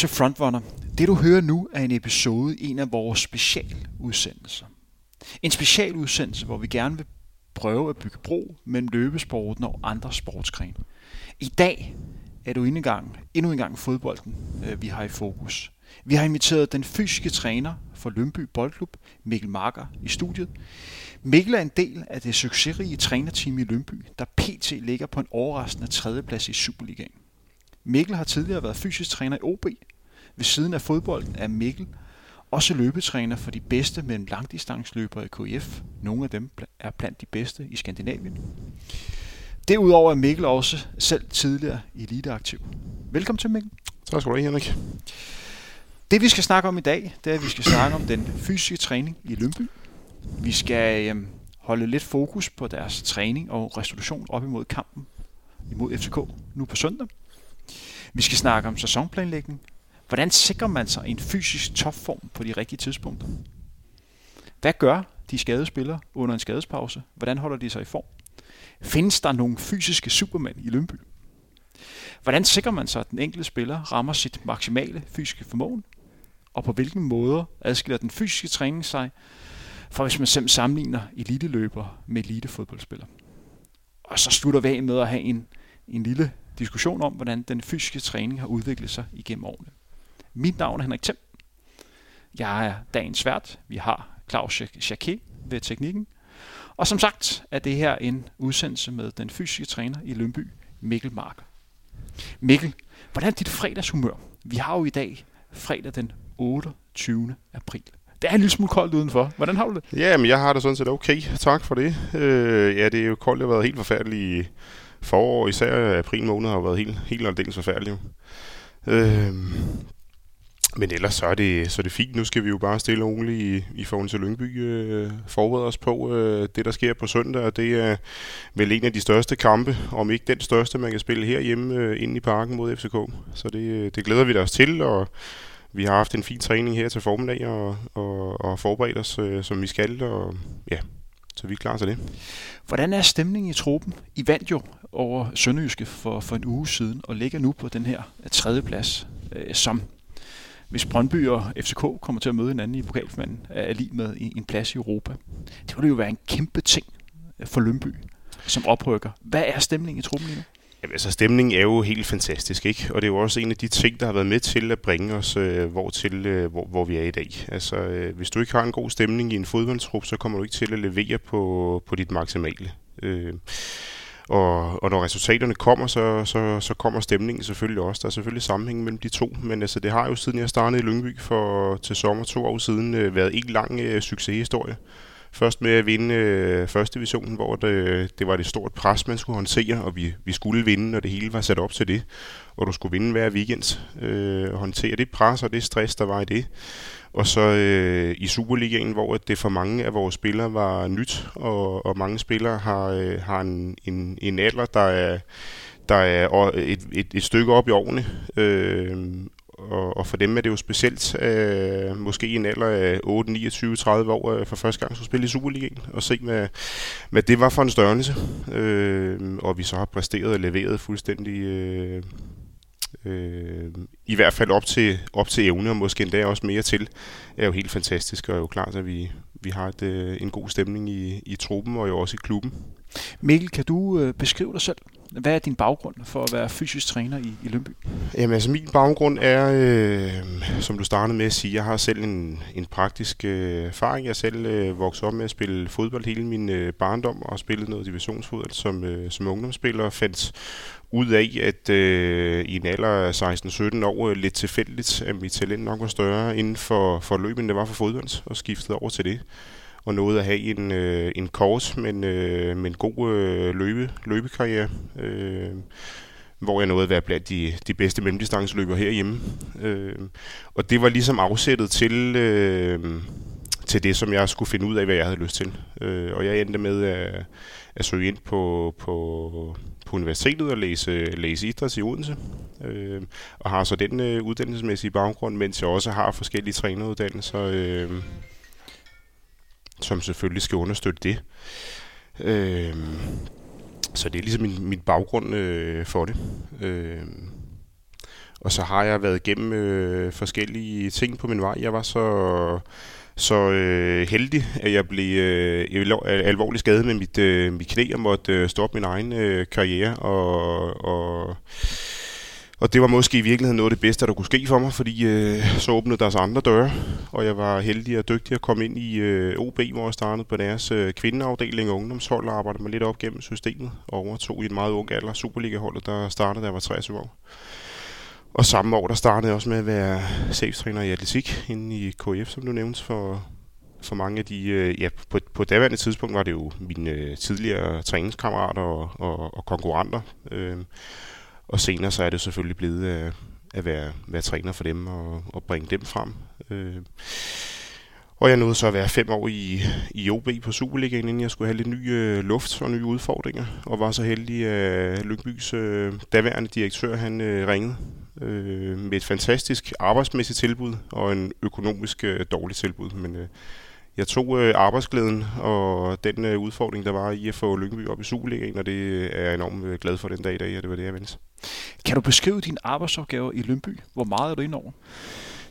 Til Frontrunner. Det du hører nu er en episode i en af vores specialudsendelser. En specialudsendelse, hvor vi gerne vil prøve at bygge bro mellem løbesporten og andre sportsgrene. I dag er du indgang, endnu engang fodbolden, øh, vi har i fokus. Vi har inviteret den fysiske træner for Lønby Boldklub, Mikkel Marker, i studiet. Mikkel er en del af det succesrige trænerteam i Lønby, der pt. ligger på en overraskende tredjeplads i Superligaen. Mikkel har tidligere været fysisk træner i OB. Ved siden af fodbolden er Mikkel også løbetræner for de bedste mellem langdistansløbere i KF. Nogle af dem er blandt de bedste i Skandinavien. Derudover er Mikkel også selv tidligere eliteaktiv. Velkommen til Mikkel. Tak skal du have, Henrik. Det vi skal snakke om i dag, det er, at vi skal snakke om den fysiske træning i Lønby. Vi skal øhm, holde lidt fokus på deres træning og restitution op imod kampen imod FCK nu på søndag. Vi skal snakke om sæsonplanlægning. Hvordan sikrer man sig en fysisk topform på de rigtige tidspunkter? Hvad gør de skadede spillere under en skadespause? Hvordan holder de sig i form? Findes der nogle fysiske supermænd i Lønby? Hvordan sikrer man sig, at den enkelte spiller rammer sit maksimale fysiske formål? Og på hvilken måde adskiller den fysiske træning sig fra hvis man selv sammenligner eliteløber med elitefodboldspiller. Og så slutter vi af med at have en, en lille diskussion om, hvordan den fysiske træning har udviklet sig igennem årene. Mit navn er Henrik Thiem. Jeg er dagens vært. Vi har Claus Jacquet ved teknikken. Og som sagt er det her en udsendelse med den fysiske træner i Lønby, Mikkel Mark. Mikkel, hvordan er dit fredagshumør? Vi har jo i dag fredag den 28. april. Det er en lille smule koldt udenfor. Hvordan har du det? Ja, men jeg har det sådan set okay. Tak for det. Øh, ja, det er jo koldt. Det har været helt forfærdeligt forår. Især april måned har været helt, helt aldeles forfærdeligt. Øh, men ellers så er, det, så er det fint. Nu skal vi jo bare stille og roligt i, i forhold til Lyngby øh, forberede os på øh, det, der sker på søndag. Og det er vel en af de største kampe, om ikke den største, man kan spille herhjemme øh, inde i parken mod FCK. Så det, øh, det glæder vi os til, og vi har haft en fin træning her til formiddag og, og, og forberedt os, øh, som vi skal. Og ja, så vi er klar til det. Hvordan er stemningen i truppen? I vandt jo over Sønderjyske for, for en uge siden og ligger nu på den her tredje plads, øh, som hvis Brøndby og FCK kommer til at møde hinanden i pokalfinalen, er lige med en plads i Europa. Det ville jo være en kæmpe ting øh, for Lønby som oprykker. Hvad er stemningen i truppen lige nu? Jamen, altså stemningen er jo helt fantastisk, ikke? Og det er jo også en af de ting, der har været med til at bringe os øh, hvor, til, øh, hvor, hvor vi er i dag. Altså, øh, hvis du ikke har en god stemning i en fodboldtrup, så kommer du ikke til at levere på, på dit maksimale. Øh, og, og når resultaterne kommer, så, så, så kommer stemningen selvfølgelig også. Der er selvfølgelig sammenhæng mellem de to, men altså, det har jo siden jeg startede i Lyngby for til sommer to år siden øh, været en lang øh, succeshistorie. Først med at vinde øh, første divisionen, hvor det, det var det stort pres, man skulle håndtere, og vi, vi skulle vinde, og det hele var sat op til det. Og du skulle vinde hver weekend, øh, håndtere det pres og det stress, der var i det. Og så øh, i Superligaen, hvor det for mange af vores spillere var nyt, og, og mange spillere har, øh, har en, en, en alder, der er, der er et, et, et stykke op i årene. Øh, og, og for dem er det jo specielt øh, måske i en alder af 8, 29, 30 år øh, for første gang skulle spille i Superligaen og se, hvad, hvad det var for en størrelse. Øh, og vi så har præsteret og leveret fuldstændig øh, øh, i hvert fald op til, op til evne, og måske endda også mere til, er jo helt fantastisk, og er jo klart, at vi, vi har et, øh, en god stemning i, i truppen, og jo også i klubben. Mikkel, kan du øh, beskrive dig selv? Hvad er din baggrund for at være fysisk træner i, i Lønby? Jamen altså min baggrund er, øh, som du startede med at sige, jeg har selv en, en praktisk øh, erfaring. Jeg selv øh, voksede op med at spille fodbold hele min øh, barndom og spillet noget divisionsfodbold som, øh, som ungdomsspiller og fandt ud af, at øh, i en alder af 16-17 år øh, lidt tilfældigt, at mit talent nok var større inden for, for løbet, end det var for fodbold, og skiftede over til det og nåede at have en, øh, en kort, men, øh, men god øh, løbe, løbekarriere, øh, hvor jeg nåede at være blandt de, de bedste mellemdistanceløbere herhjemme. Øh, og det var ligesom afsættet til, øh, til det, som jeg skulle finde ud af, hvad jeg havde lyst til. Øh, og jeg endte med at, at søge ind på, på, på universitetet og læse, læse idræt i Odense. Øh, og har så den øh, uddannelsesmæssige baggrund, mens jeg også har forskellige træneruddannelser. Øh, som selvfølgelig skal understøtte det. Øh, så det er ligesom min, min baggrund øh, for det. Øh, og så har jeg været igennem øh, forskellige ting på min vej. Jeg var så så øh, heldig, at øh, jeg blev øh, alvorligt skadet med mit, øh, mit knæ og måtte øh, stoppe min egen øh, karriere. Og, og, og det var måske i virkeligheden noget af det bedste, der kunne ske for mig, fordi øh, så åbnede der andre døre, og jeg var heldig og dygtig at komme ind i øh, OB, hvor jeg startede på deres øh, kvindeafdeling og ungdomshold og arbejdede mig lidt op gennem systemet og overtog i en meget ung alder Superliga-holdet, der startede, da jeg var 23 år. Og samme år, der startede jeg også med at være cheftræner i atletik inde i KF, som du nævnte, for, for mange af de... Øh, ja, på, på daværende tidspunkt var det jo mine øh, tidligere træningskammerater og, og, og konkurrenter. Øh, og senere så er det selvfølgelig blevet at, at være, være træner for dem og, og bringe dem frem. Øh, og jeg nåede så at være fem år i, i OB på Superligaen, inden jeg skulle have lidt ny øh, luft og nye udfordringer. Og var så heldig, at øh, Lykkeby's øh, daværende direktør han øh, ringede øh, med et fantastisk arbejdsmæssigt tilbud og en økonomisk øh, dårlig tilbud. Men øh, jeg tog øh, arbejdsglæden og den øh, udfordring, der var i at få Lyngby op i Superligaen, og det øh, er jeg enormt øh, glad for den dag i dag, og det var det, jeg vendte. Kan du beskrive dine arbejdsopgaver i Lyngby? Hvor meget er du inde over?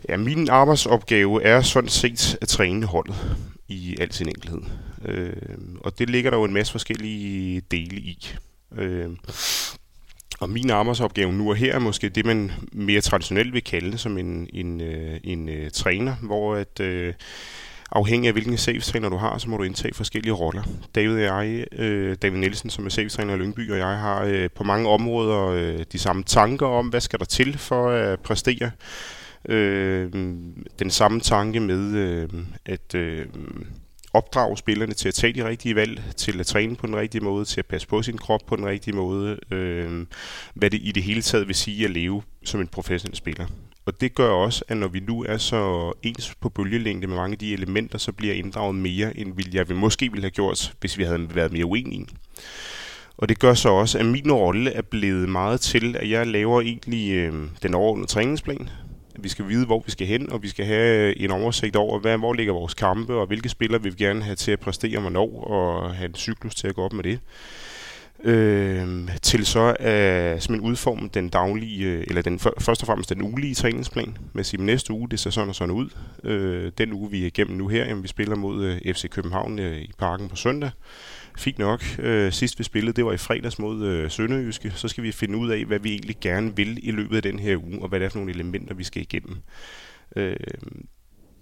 Ja, min arbejdsopgave er sådan set at træne holdet i al sin enkelhed. Øh, og det ligger der jo en masse forskellige dele i. Øh, og min arbejdsopgave nu og her er måske det, man mere traditionelt vil kalde som en, en, øh, en, en uh, træner, hvor at, Øh, afhængig af hvilken cheftræner du har, så må du indtage forskellige roller. David og jeg, øh, David Nielsen, som er cheftræner i Lyngby, og jeg har øh, på mange områder øh, de samme tanker om, hvad skal der til for at præstere øh, den samme tanke med, øh, at øh, opdrage spillerne til at tage de rigtige valg, til at træne på den rigtige måde, til at passe på sin krop på den rigtige måde, øh, hvad det i det hele taget vil sige at leve som en professionel spiller. Og det gør også, at når vi nu er så ens på bølgelængde med mange af de elementer, så bliver inddraget mere, end jeg måske ville have gjort, hvis vi havde været mere uenige. Og det gør så også, at min rolle er blevet meget til, at jeg laver egentlig øh, den overordnede træningsplan, vi skal vide, hvor vi skal hen, og vi skal have øh, en oversigt over, hvad, hvor ligger vores kampe, og hvilke spillere vi vil gerne have til at præstere hvornår, og have en cyklus til at gå op med det. Øh, til så at simpelthen udforme den daglige, øh, eller den, først og fremmest den ugelige træningsplan, med at sige, næste uge, det ser sådan og sådan ud. Øh, den uge, vi er igennem nu her, jamen, vi spiller mod øh, FC København øh, i parken på søndag. Fint nok. Øh, sidst vi spillede, det var i fredags mod øh, Sønderjyske. Så skal vi finde ud af, hvad vi egentlig gerne vil i løbet af den her uge, og hvad det er for nogle elementer, vi skal igennem. Øh,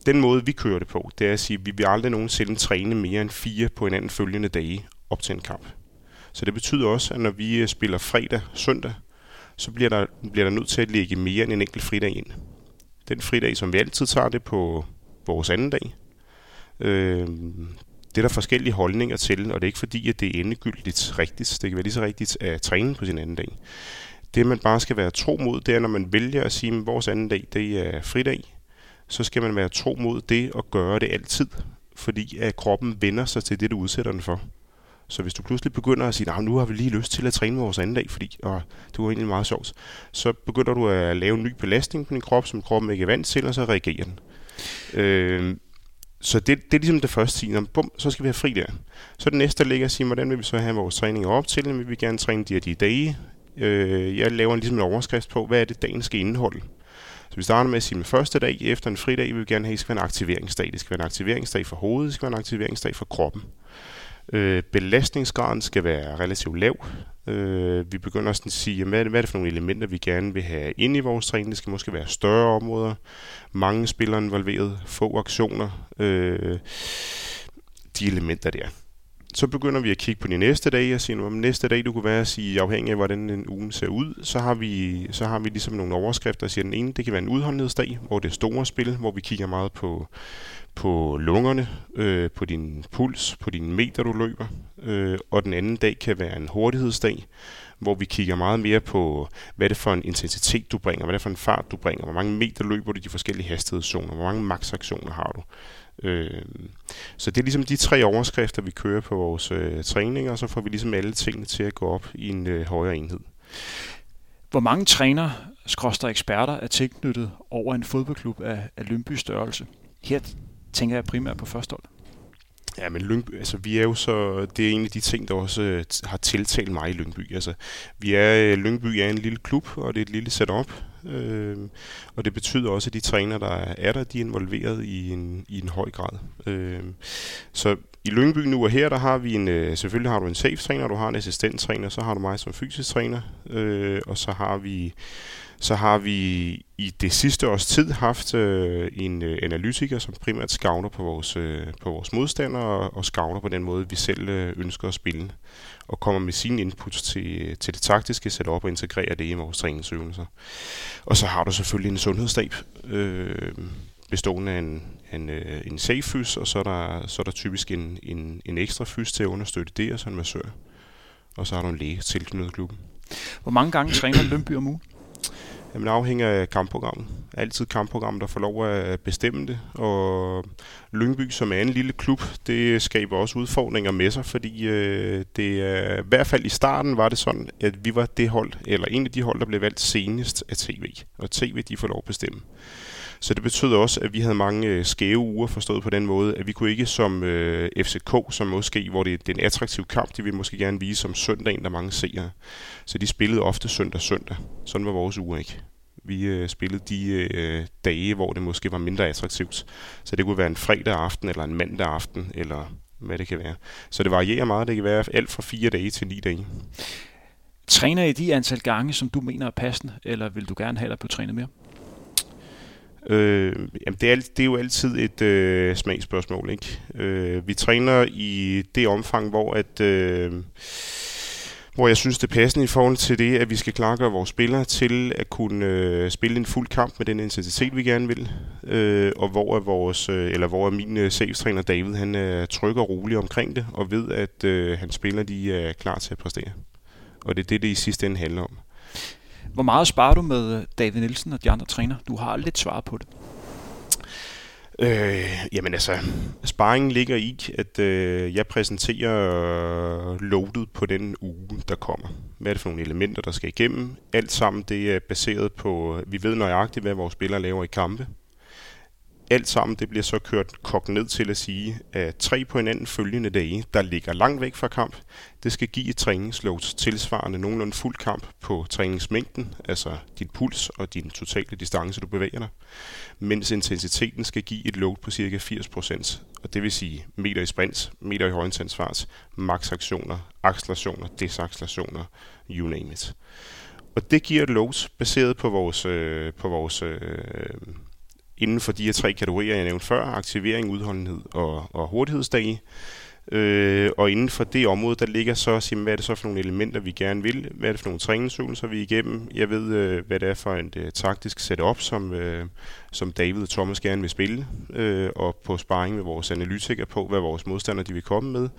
den måde, vi kører det på, det er at sige, at vi vil aldrig nogensinde træne mere end fire på hinanden følgende dage op til en kamp. Så det betyder også, at når vi øh, spiller fredag, søndag, så bliver der, bliver der nødt til at lægge mere end en enkelt fridag ind. Den fridag, som vi altid tager det på vores anden dag, øh, det er der forskellige holdninger til, og det er ikke fordi, at det er endegyldigt rigtigt. Det kan være lige så rigtigt at træne på sin anden dag. Det, man bare skal være tro mod, det er, når man vælger at sige, at vores anden dag, det er fridag, så skal man være tro mod det og gøre det altid, fordi at kroppen vender sig til det, du udsætter den for. Så hvis du pludselig begynder at sige, at nu har vi lige lyst til at træne vores anden dag, fordi og det var egentlig meget sjovt, så begynder du at lave en ny belastning på din krop, som kroppen ikke er vant til, og så reagerer den. Øh, så det, det er ligesom det første sige, bum, så skal vi have fri der. Så det næste, ligger og sige, hvordan vil vi så have vores træning op til, vil vi gerne træne de her de dage. Øh, jeg laver en, ligesom en overskrift på, hvad er det, dagen skal indeholde. Så vi starter med at sige, med første dag efter en fridag, vil vi gerne have, at det skal være en aktiveringsdag. Det skal være en aktiveringsdag for hovedet, det skal være en aktiveringsdag for kroppen. Øh, belastningsgraden skal være relativt lav. Øh, vi begynder også at sige, hvad er, det, hvad er det for nogle elementer, vi gerne vil have ind i vores træning. Det skal måske være større områder, mange spillere involveret, få aktioner, øh, de elementer der. Så begynder vi at kigge på de næste dage og sige, om næste dag du kunne være at sige, afhængig af hvordan en ugen ser ud, så har vi, så har vi ligesom nogle overskrifter, der siger, den ene, det kan være en udholdenhedsdag, hvor det er store spil, hvor vi kigger meget på på lungerne, øh, på din puls, på dine meter, du løber. Øh, og den anden dag kan være en hurtighedsdag, hvor vi kigger meget mere på, hvad er det for en intensitet, du bringer, hvad er det for en fart, du bringer, hvor mange meter løber du i de forskellige hastighedszoner, hvor mange maksaktioner har du. Øh, så det er ligesom de tre overskrifter, vi kører på vores øh, træninger, og så får vi ligesom alle tingene til at gå op i en øh, højere enhed. Hvor mange træner, skråster eksperter, er tilknyttet over en fodboldklub af, af Lønby størrelse? Her tænker jeg primært på førstehold. Ja, men Lyngby, altså vi er jo så, det er en af de ting, der også øh, har tiltalt mig i Lyngby. Altså, vi er, øh, Lyngby er en lille klub, og det er et lille setup, øh, og det betyder også, at de træner, der er der, de er involveret i en, i en høj grad. Øh, så i Lyngby nu og her, der har vi en, øh, selvfølgelig har du en safe-træner, du har en assistenttræner, så har du mig som fysisk træner, øh, og så har vi så har vi i det sidste års tid haft øh, en øh, analytiker, som primært skavner på vores, øh, på vores modstandere og, og på den måde, vi selv øh, ønsker at spille. Og kommer med sine inputs til, til det taktiske setup og integrerer det i vores træningsøvelser. Og så har du selvfølgelig en sundhedsstab, øh, bestående af en, en, øh, en safe fys, og så er der, så er der typisk en, en, en ekstra fys til at understøtte det, og så en massør. Og så har du en læge tilknyttet klubben. Hvor mange gange træner Lønby om ugen? Jamen, det afhænger af kampprogrammet. Altid kampprogrammet, der får lov at øh, bestemme det. Og Lyngby, som er en lille klub, det skaber også udfordringer med sig, fordi øh, det er, i hvert fald i starten var det sådan, at vi var det hold, eller en af de hold, der blev valgt senest af TV. Og TV, de får lov at bestemme. Så det betød også, at vi havde mange øh, skæve uger forstået på den måde, at vi kunne ikke som øh, FCK, som måske, hvor det, det er en attraktiv kamp, de vil måske gerne vise som søndagen, der mange seere. Så de spillede ofte søndag-søndag. Sådan var vores uger ikke. Vi øh, spillede de øh, dage, hvor det måske var mindre attraktivt. Så det kunne være en fredag aften, eller en mandag aften, eller hvad det kan være. Så det varierer meget. Det kan være alt fra fire dage til ni dage. Træner I de antal gange, som du mener er passende, eller vil du gerne have dig på træne mere? Øh, jamen det, er, det er jo altid et øh, smagsspørgsmål. Ikke? Øh, vi træner i det omfang, hvor at... Øh, hvor jeg synes, det er passende i forhold til det, at vi skal klargøre vores spillere til at kunne øh, spille en fuld kamp med den intensitet, vi gerne vil. Øh, og hvor er vores, øh, eller hvor er min øh, David, han øh, er tryg og rolig omkring det, og ved, at øh, hans spillere de er klar til at præstere. Og det er det, det i sidste ende handler om. Hvor meget sparer du med øh, David Nielsen og de andre træner? Du har lidt svar på det. Øh, jamen altså, sparringen ligger i, at øh, jeg præsenterer øh, loadet på den uge, der kommer. Hvad er det for nogle elementer, der skal igennem? Alt sammen det er baseret på, øh, vi ved nøjagtigt, hvad vores spillere laver i kampe alt sammen det bliver så kørt kogt ned til at sige, at tre på hinanden følgende dage, der ligger langt væk fra kamp, det skal give et træningsload tilsvarende nogenlunde fuld kamp på træningsmængden, altså dit puls og din totale distance, du bevæger dig, mens intensiteten skal give et load på ca. 80%, og det vil sige meter i sprint, meter i højintensitet, max aktioner, accelerationer, desaccelerationer, you name it. Og det giver et load baseret på vores, øh, på vores øh, inden for de her tre kategorier, jeg nævnte før, aktivering, udholdenhed og, og hurtighedsdage. Øh, og inden for det område, der ligger så, sige, hvad er det så for nogle elementer, vi gerne vil? Hvad er det for nogle træningsøvelser, vi er igennem? Jeg ved, øh, hvad det er for et øh, taktisk setup, som, øh, som David og Thomas gerne vil spille, øh, og på sparring med vores analytikere på, hvad vores modstandere de vil komme med.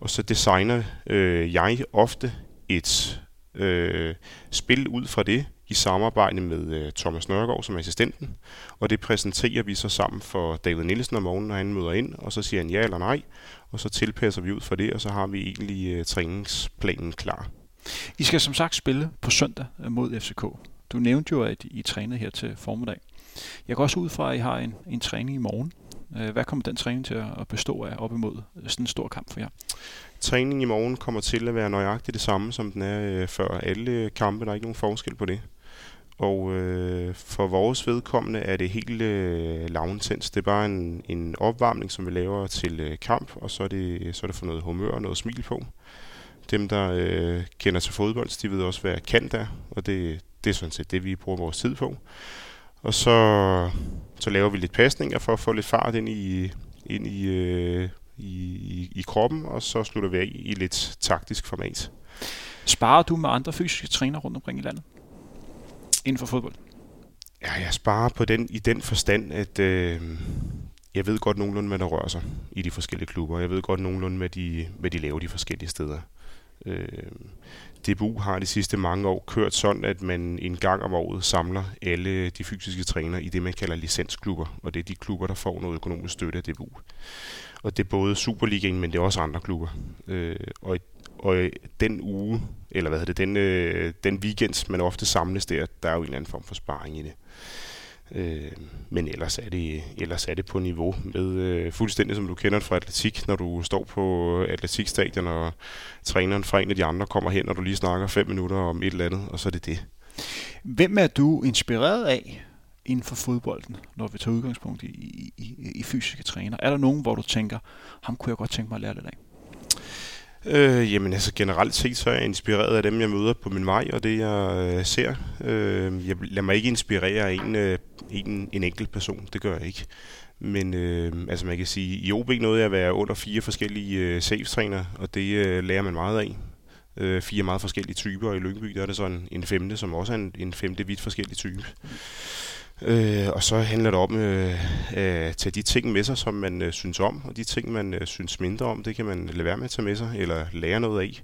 Og så designer øh, jeg ofte et øh, spil ud fra det, i samarbejde med øh, Thomas Nørgaard som assistenten, og det præsenterer vi så sammen for David Nielsen om morgenen, når han møder ind, og så siger han ja eller nej, og så tilpasser vi ud for det, og så har vi egentlig øh, træningsplanen klar. I skal som sagt spille på søndag øh, mod FCK. Du nævnte jo, at I trænede her til formiddag. Jeg går også ud fra, at I har en, en træning i morgen. Hvad kommer den træning til at bestå af op imod sådan en stor kamp for jer? Træningen i morgen kommer til at være nøjagtigt det samme, som den er før alle kampe. Der er ikke nogen forskel på det. Og øh, for vores vedkommende er det helt øh, lavintens. Det er bare en, en opvarmning, som vi laver til øh, kamp, og så er, det, så er det for noget humør og noget smil på. Dem, der øh, kender til fodbold, de ved også, hvad kant er, og det, det er sådan set det, vi bruger vores tid på. Og så, så laver vi lidt pasninger for at få lidt fart ind i, ind i, øh, i, i, i kroppen, og så slutter vi af i lidt taktisk format. Sparer du med andre fysiske træner rundt omkring i landet? Inden for fodbold? Ja, jeg sparer på den i den forstand, at øh, jeg ved godt nogenlunde, hvad der rører sig i de forskellige klubber. Jeg ved godt nogenlunde, hvad de, hvad de laver de forskellige steder. Øh, DBU har de sidste mange år kørt sådan, at man en gang om året samler alle de fysiske trænere i det, man kalder licensklubber, og det er de klubber, der får noget økonomisk støtte af DBU. Og det er både Superligaen, men det er også andre klubber. Øh, og og den uge, eller hvad hedder det, den, øh, den weekend, man ofte samles der, der er jo en eller anden form for sparring i det. Øh, men ellers er, det, ellers er det på niveau med øh, fuldstændig som du kender fra atletik, når du står på atletikstadion, og træneren fra en af de andre kommer hen, og du lige snakker fem minutter om et eller andet, og så er det det. Hvem er du inspireret af inden for fodbolden, når vi tager udgangspunkt i, i, i, i fysiske træner? Er der nogen, hvor du tænker, ham kunne jeg godt tænke mig at lære lidt af? Øh, jamen altså generelt set, så er jeg inspireret af dem, jeg møder på min vej, og det jeg øh, ser. Øh, jeg lader mig ikke inspirere af en, øh, en, en enkelt person, det gør jeg ikke. Men øh, altså man kan sige, i OB nåede jeg at være under fire forskellige øh, safe og det øh, lærer man meget af. Øh, fire meget forskellige typer, og i Lyngby der er det sådan en, en femte, som også er en, en femte vidt forskellig type. Øh, og så handler det om øh, øh, at tage de ting med sig, som man øh, synes om, og de ting, man øh, synes mindre om, det kan man lade være med at tage med sig, eller lære noget af.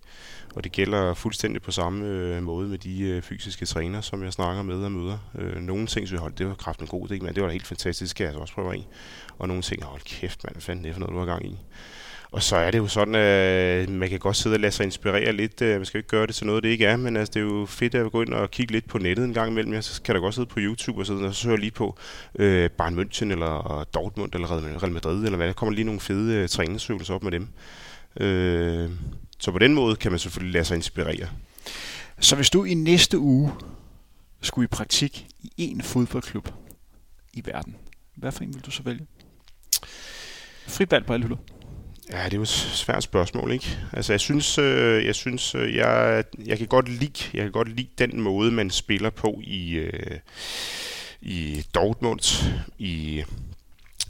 Og det gælder fuldstændig på samme øh, måde med de øh, fysiske træner, som jeg snakker med og møder. Øh, nogle ting, så holdt, det var kraften god det, men det var da helt fantastisk, skal jeg altså også prøve af. Og nogle ting, hold kæft man, hvad fanden det er for noget, du har gang i. Og så er det jo sådan, at man kan godt sidde og lade sig inspirere lidt. Øh, man skal ikke gøre det til noget, det ikke er, men altså, det er jo fedt at gå ind og kigge lidt på nettet en gang imellem. Så kan der godt sidde på YouTube og, sidde og så høre lige på øh, Bayern München eller Dortmund eller Real Madrid, eller hvad. Der kommer lige nogle fede øh, træningsøvelser op med dem. Øh, så på den måde kan man selvfølgelig lade sig inspirere. Så hvis du i næste uge skulle i praktik i en fodboldklub i verden, hvad for en vil du så vælge? Fribald på alle hylder. Ja, det er jo et svært spørgsmål, ikke? Altså, jeg synes, øh, jeg synes, øh, jeg, jeg kan godt lide, jeg kan godt lide den måde, man spiller på i, øh, i Dortmund, i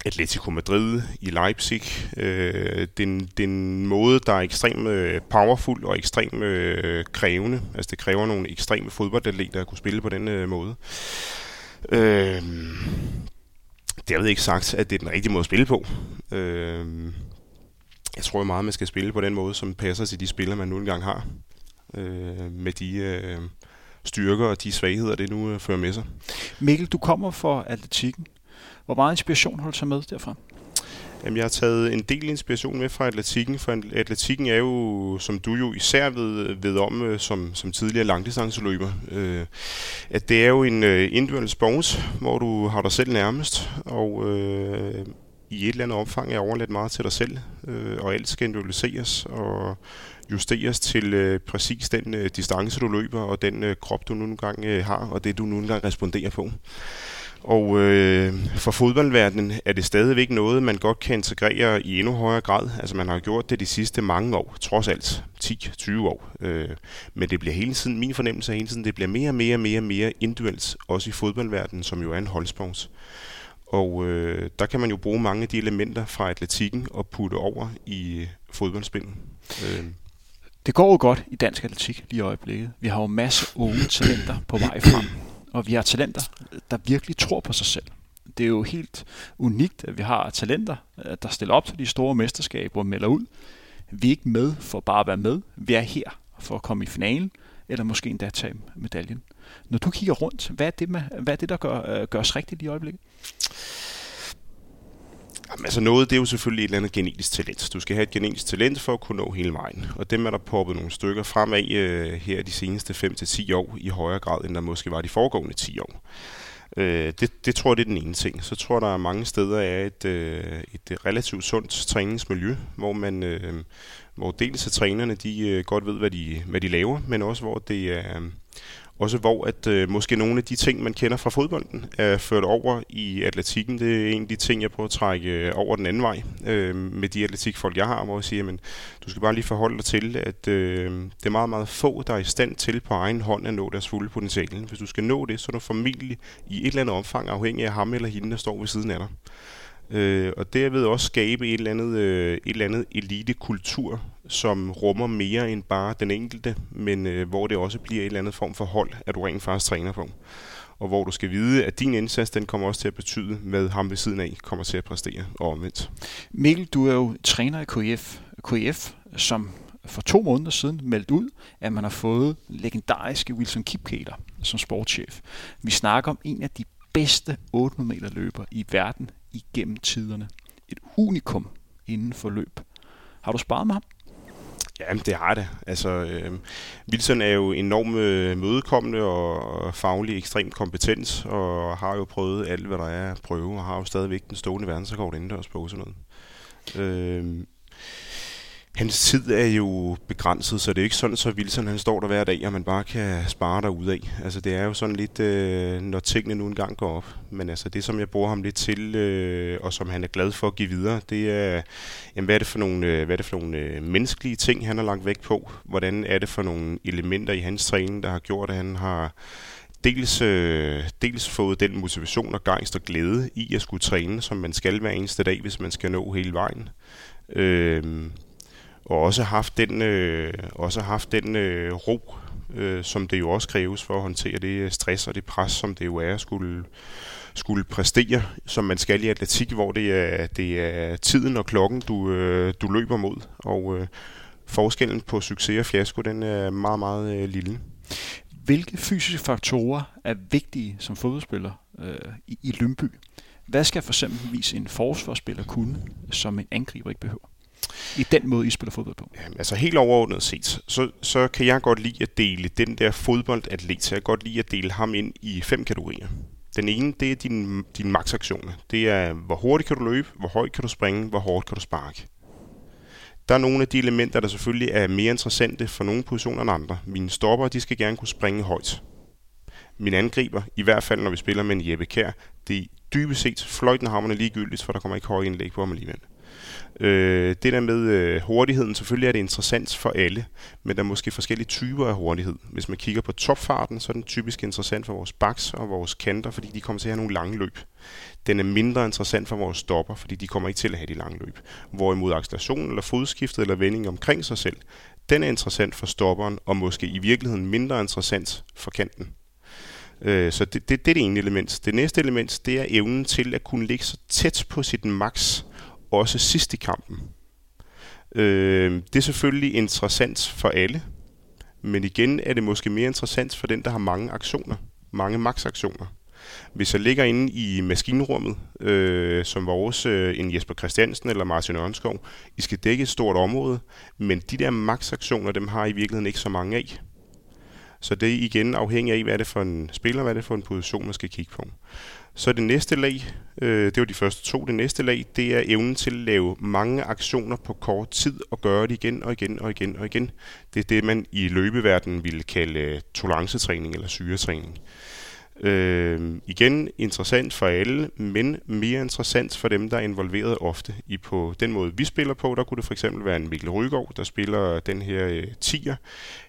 Atletico Madrid, i Leipzig. Øh, den, den måde, der er ekstremt øh, powerful og ekstremt øh, krævende. Altså, det kræver nogle ekstreme fodboldatleter at kunne spille på den øh, måde. Øh, det er ikke sagt, at det er den rigtige måde at spille på. Øh, jeg tror meget, man skal spille på den måde, som passer til de spillere, man nu engang har. Øh, med de øh, styrker og de svagheder, det nu øh, fører med sig. Mikkel, du kommer fra atletikken. Hvor meget inspiration du taget med derfra? Jamen, jeg har taget en del inspiration med fra atletikken, for atletikken er jo, som du jo især ved, ved om øh, som, som tidligere langdistanceløber, øh, at det er jo en øh, individuel sport, hvor du har dig selv nærmest, og øh, i et eller andet omfang er overladt meget til dig selv, øh, og alt skal analyseres og justeres til øh, præcis den øh, distance, du løber, og den øh, krop, du nu engang øh, har, og det, du nu engang responderer på. Og øh, for fodboldverdenen er det stadigvæk noget, man godt kan integrere i endnu højere grad. Altså man har gjort det de sidste mange år, trods alt 10-20 år. Øh, men det bliver hele tiden, min fornemmelse er hele tiden, det bliver mere og mere og mere, mere individuelt, også i fodboldverdenen, som jo er en holdsport. Og øh, der kan man jo bruge mange af de elementer fra atletikken og putte over i øh, fodboldspillet. Øh. Det går jo godt i dansk atletik lige i øjeblikket. Vi har jo masser af unge talenter på vej frem, og vi har talenter, der virkelig tror på sig selv. Det er jo helt unikt, at vi har talenter, øh, der stiller op til de store mesterskaber og melder ud. Vi er ikke med for bare at være med. Vi er her for at komme i finalen, eller måske endda tage medaljen. Når du kigger rundt, hvad er det, med, hvad er det der gør, øh, gør gørs rigtigt i øjeblikket? Jamen, altså noget, det er jo selvfølgelig et eller andet genetisk talent. Du skal have et genetisk talent for at kunne nå hele vejen. Og dem er der poppet nogle stykker fremad øh, her de seneste 5-10 år i højere grad, end der måske var de foregående 10 år. Øh, det, det tror jeg, det er den ene ting. Så tror jeg, der er mange steder er et, øh, et relativt sundt træningsmiljø, hvor man øh, hvor dels af trænerne de øh, godt ved, hvad de, hvad de laver, men også hvor det er også hvor at øh, måske nogle af de ting, man kender fra fodbolden, er ført over i atletikken. Det er en af de ting, jeg prøver at trække øh, over den anden vej øh, med de atletikfolk, jeg har, hvor jeg siger, at du skal bare lige forholde dig til, at øh, det er meget, meget få, der er i stand til på egen hånd at nå deres fulde potentiale. Hvis du skal nå det, så er du formentlig i et eller andet omfang afhængig af ham eller hende, der står ved siden af dig. Øh, og derved også skabe et eller andet, øh, et eller andet elitekultur, som rummer mere end bare den enkelte, men øh, hvor det også bliver et eller andet form for hold, at du rent faktisk træner på. Og hvor du skal vide, at din indsats, den kommer også til at betyde, med ham ved siden af, kommer til at præstere og omvendt. Mikkel, du er jo træner i KF, KF som for to måneder siden meldt ud, at man har fået legendariske Wilson Kipketer som sportschef. Vi snakker om en af de bedste 800 meter løber i verden igennem tiderne. Et unikum inden for løb. Har du sparet med ham? Ja, det har det. Altså, øh, Wilson er jo enormt øh, mødekommende og faglig ekstremt kompetent, og har jo prøvet alt, hvad der er at prøve, og har jo stadigvæk den stående verdensrekord indendørs på sådan noget. Øh, hans tid er jo begrænset, så det er ikke sådan, så Wilson han står der hver dag, og man bare kan spare der af. Altså det er jo sådan lidt, øh, når tingene nu engang går op. Men altså det, som jeg bruger ham lidt til, øh, og som han er glad for at give videre, det er, jamen, hvad er det for nogle, øh, hvad er det for nogle øh, menneskelige ting, han har lagt vægt på? Hvordan er det for nogle elementer i hans træning, der har gjort, at han har dels, øh, dels fået den motivation og gejst og glæde i at skulle træne, som man skal hver eneste dag, hvis man skal nå hele vejen. Øh, og også haft den, øh, også haft den øh, ro, øh, som det jo også kræves for at håndtere det øh, stress og det pres, som det jo er at skulle, skulle præstere, som man skal i atletik, hvor det er, det er tiden og klokken, du, øh, du løber mod. Og øh, forskellen på succes og fiasko, den er meget, meget øh, lille. Hvilke fysiske faktorer er vigtige som fodboldspiller øh, i, i Lønby? Hvad skal for eksempelvis en forsvarsspiller kunne, som en angriber ikke behøver? I den måde, I spiller fodbold på? Jamen, altså helt overordnet set, så, så kan jeg godt lide at dele den der fodboldatlet, så jeg kan godt lide at dele ham ind i fem kategorier. Den ene, det er din, din maksaktioner. Det er, hvor hurtigt kan du løbe, hvor højt kan du springe, hvor hårdt kan du sparke. Der er nogle af de elementer, der selvfølgelig er mere interessante for nogle positioner end andre. Mine stopper, de skal gerne kunne springe højt. Min angriber, i hvert fald når vi spiller med en Jeppe Kær, det er dybest set fløjten hammerne ligegyldigt, for der kommer ikke høje indlæg på ham alligevel. Øh, det der med øh, hurtigheden, selvfølgelig er det interessant for alle, men der er måske forskellige typer af hurtighed. Hvis man kigger på topfarten, så er den typisk interessant for vores baks og vores kanter, fordi de kommer til at have nogle lange løb. Den er mindre interessant for vores stopper, fordi de kommer ikke til at have de lange løb. Hvorimod acceleration eller fodskiftet eller vending omkring sig selv, den er interessant for stopperen, og måske i virkeligheden mindre interessant for kanten. Øh, så det, det, det er det ene element. Det næste element, det er evnen til at kunne ligge så tæt på sit max, også sidst i kampen. Øh, det er selvfølgelig interessant for alle, men igen er det måske mere interessant for den, der har mange aktioner, mange max-aktioner. Hvis jeg ligger inde i maskinrummet, øh, som vores, øh, en Jesper Christiansen eller Martin Ørnskov, I skal dække et stort område, men de der max-aktioner, dem har I i virkeligheden ikke så mange af. Så det er igen afhængig af, hvad er det for en spiller, hvad er det for en position, man skal kigge på. Så det næste lag, øh, det var de første to, det næste lag, det er evnen til at lave mange aktioner på kort tid og gøre det igen og igen og igen og igen. Det er det, man i løbeverdenen ville kalde øh, tolerancetræning eller syretræning. Øh, Øh, igen interessant for alle, men mere interessant for dem, der er involveret ofte. I på den måde, vi spiller på, der kunne det for eksempel være en Mikkel Rygaard, der spiller den her øh, tier.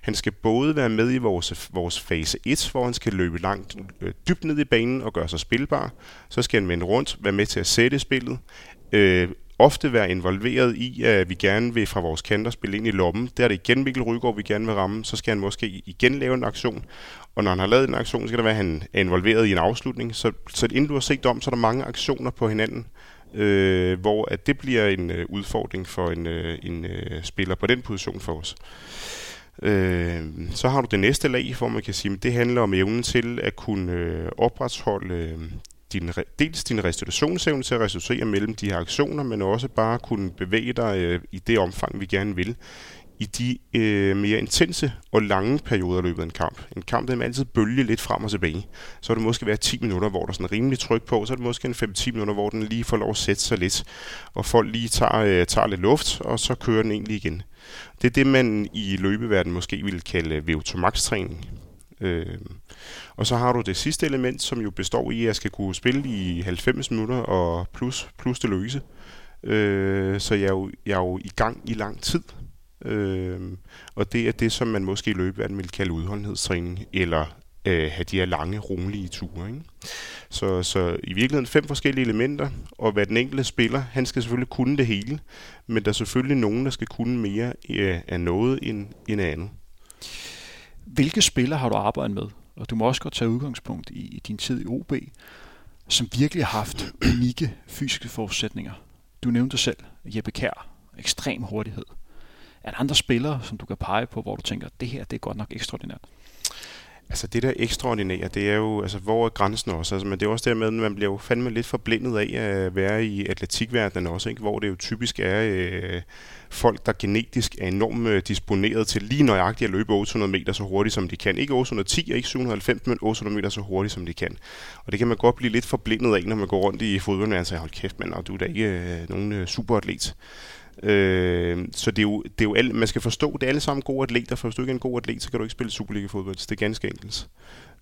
Han skal både være med i vores, vores fase 1, hvor han skal løbe langt øh, dybt ned i banen og gøre sig spilbar. Så skal han vende rundt, være med til at sætte spillet. Øh, ofte være involveret i, at vi gerne vil fra vores kanter spille ind i lommen. Der er det igen Mikkel Rygaard, vi gerne vil ramme. Så skal han måske igen lave en aktion. Og når han har lavet en aktion, så skal der være, at han er involveret i en afslutning. Så, så inden du har set om, så er der mange aktioner på hinanden, øh, hvor at det bliver en øh, udfordring for en, øh, en øh, spiller på den position for os. Øh, så har du det næste lag, hvor man kan sige, at det handler om evnen til at kunne øh, opretholde øh, din, dels din restitutionsevne til at restituere mellem de her aktioner, men også bare kunne bevæge dig øh, i det omfang, vi gerne vil i de øh, mere intense og lange perioder løbet af en kamp. En kamp, der man altid bølge lidt frem og tilbage. Så er det måske være 10 minutter, hvor der er sådan rimelig tryk på, så er det måske en 5-10 minutter, hvor den lige får lov at sætte sig lidt, og folk lige tager, øh, tager lidt luft, og så kører den egentlig igen. Det er det, man i løbeverdenen måske ville kalde VO2 max-træning. Øh, og så har du det sidste element, som jo består i, at jeg skal kunne spille i 90 minutter og plus, plus det løse. Øh, så jeg er, jo, jeg er jo i gang i lang tid. Øh, og det er det, som man måske i løbet vil kalde udholdenhedstræning, eller øh, have de her lange, rolige ture. Ikke? Så, så i virkeligheden fem forskellige elementer, og hvad den enkelte spiller, han skal selvfølgelig kunne det hele, men der er selvfølgelig nogen, der skal kunne mere øh, af noget end, end andet. Hvilke spillere har du arbejdet med? Og du må også godt tage udgangspunkt i, i din tid i OB, som virkelig har haft unikke fysiske forudsætninger. Du nævnte selv Jeppe Kær, ekstrem hurtighed. Er der andre spillere, som du kan pege på, hvor du tænker, det her det er godt nok ekstraordinært? Altså det der ekstraordinære, det er jo, altså hvor er grænsen også? Altså, men det er også dermed, at man bliver jo fandme lidt forblindet af at være i atletikverdenen også, ikke? hvor det jo typisk er øh, folk, der genetisk er enormt øh, disponeret til lige nøjagtigt at løbe 800 meter så hurtigt, som de kan. Ikke 810 og ikke 790, men 800 meter så hurtigt, som de kan. Og det kan man godt blive lidt forblindet af, når man går rundt i fodboldverdenen og siger, hold kæft, mand, og du er da ikke øh, nogen øh, superatlet. Øh, så det er jo, det er jo alle, man skal forstå, det er alle sammen gode atleter, for hvis du ikke er en god atlet, så kan du ikke spille Superliga-fodbold. Det er ganske enkelt.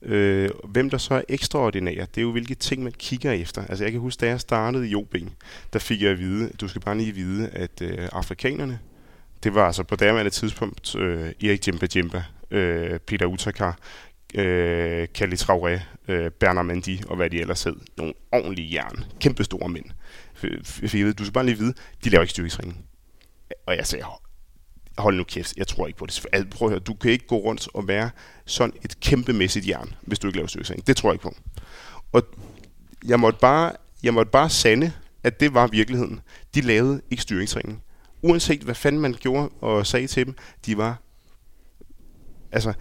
Øh, hvem der så er ekstraordinær, det er jo hvilke ting, man kigger efter. Altså jeg kan huske, da jeg startede i OB, der fik jeg at vide, du skal bare lige vide, at øh, afrikanerne, det var altså på daværende tidspunkt øh, Erik Jemba Jemba, øh, Peter Utakar, øh, Kali Traoré, øh, Bernard Mendy og hvad de ellers hed. Nogle ordentlige jern. Kæmpe store mænd. For jeg ved, du skal bare lige vide, de laver ikke styrketræning. Og jeg sagde, hold nu kæft, jeg tror ikke på det. Altså, prøv at høre, du kan ikke gå rundt og være sådan et kæmpemæssigt jern, hvis du ikke laver styrketræning. Det tror jeg ikke på. Og jeg måtte bare, jeg måtte bare sande, at det var virkeligheden. De lavede ikke styrketræning. Uanset hvad fanden man gjorde og sagde til dem, de var altså,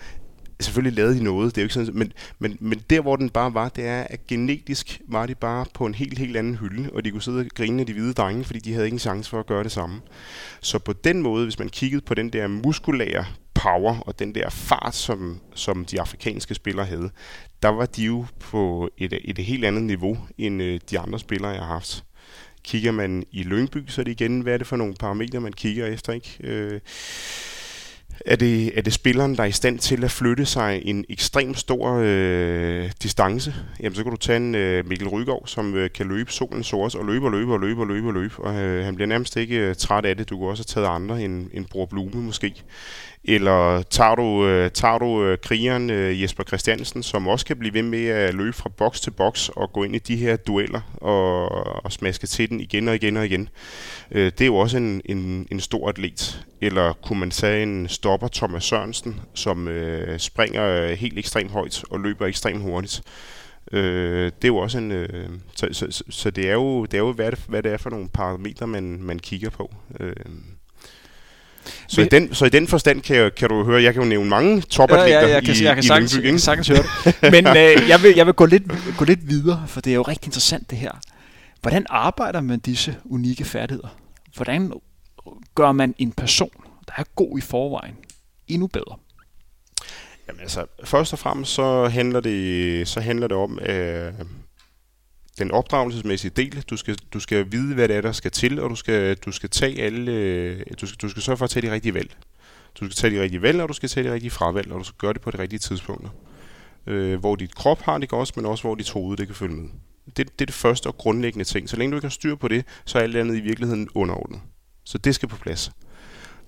selvfølgelig lavede de noget, det er jo ikke sådan, men, men, men der hvor den bare var, det er, at genetisk var de bare på en helt, helt anden hylde, og de kunne sidde og grine af de hvide drenge, fordi de havde ingen chance for at gøre det samme. Så på den måde, hvis man kiggede på den der muskulære power og den der fart, som, som de afrikanske spillere havde, der var de jo på et, et helt andet niveau, end øh, de andre spillere, jeg har haft. Kigger man i Lyngby, så er det igen, hvad er det for nogle parametre, man kigger efter, ikke? Øh, er det, er det spilleren, der er i stand til at flytte sig en ekstrem stor øh, distance? Jamen, så kan du tage en øh, Mikkel Rygaard, som øh, kan løbe solen source og løbe og løbe og løbe og løbe og løbe. Og øh, han bliver nærmest ikke øh, træt af det. Du kunne også have taget andre end, end Bror Blume måske. Eller tager du, øh, tager du øh, krigeren øh, Jesper Christiansen, som også kan blive ved med at løbe fra boks til boks og gå ind i de her dueller og, og smaske til den igen og igen og igen. Øh, det er jo også en, en, en stor atlet. Eller kunne man sige en stopper Thomas Sørensen, som øh, springer øh, helt ekstremt højt og løber ekstremt hurtigt. Øh, det er jo også en... Øh, så, så, så, så det er jo, det er jo hvad, det, hvad det er for nogle parametre, man, man kigger på. Øh, så, Men, i den, så i den forstand kan, jeg, kan du høre, jeg kan jo nævne mange topatleter ja, ja, jeg kan, i, jeg kan i sagtens, Lyngby, jeg kan sagtens høre det. Men øh, jeg, vil, jeg vil gå lidt, gå lidt videre, for det er jo rigtig interessant det her. Hvordan arbejder man disse unikke færdigheder? Hvordan gør man en person, der er god i forvejen, endnu bedre? Jamen altså, først og fremmest så handler det, så handler det om, øh, den opdragelsesmæssige del. Du skal, du skal vide, hvad det er, der skal til, og du skal, du skal tage alle, øh, du skal, du skal sørge for at tage de rigtige valg. Du skal tage de rigtige valg, og du skal tage de rigtige fravalg, og du skal gøre det på de rigtige tidspunkter. Øh, hvor dit krop har det godt, men også hvor dit hoved det kan følge med. Det, det er det første og grundlæggende ting. Så længe du ikke har styr på det, så er alt andet i virkeligheden underordnet. Så det skal på plads.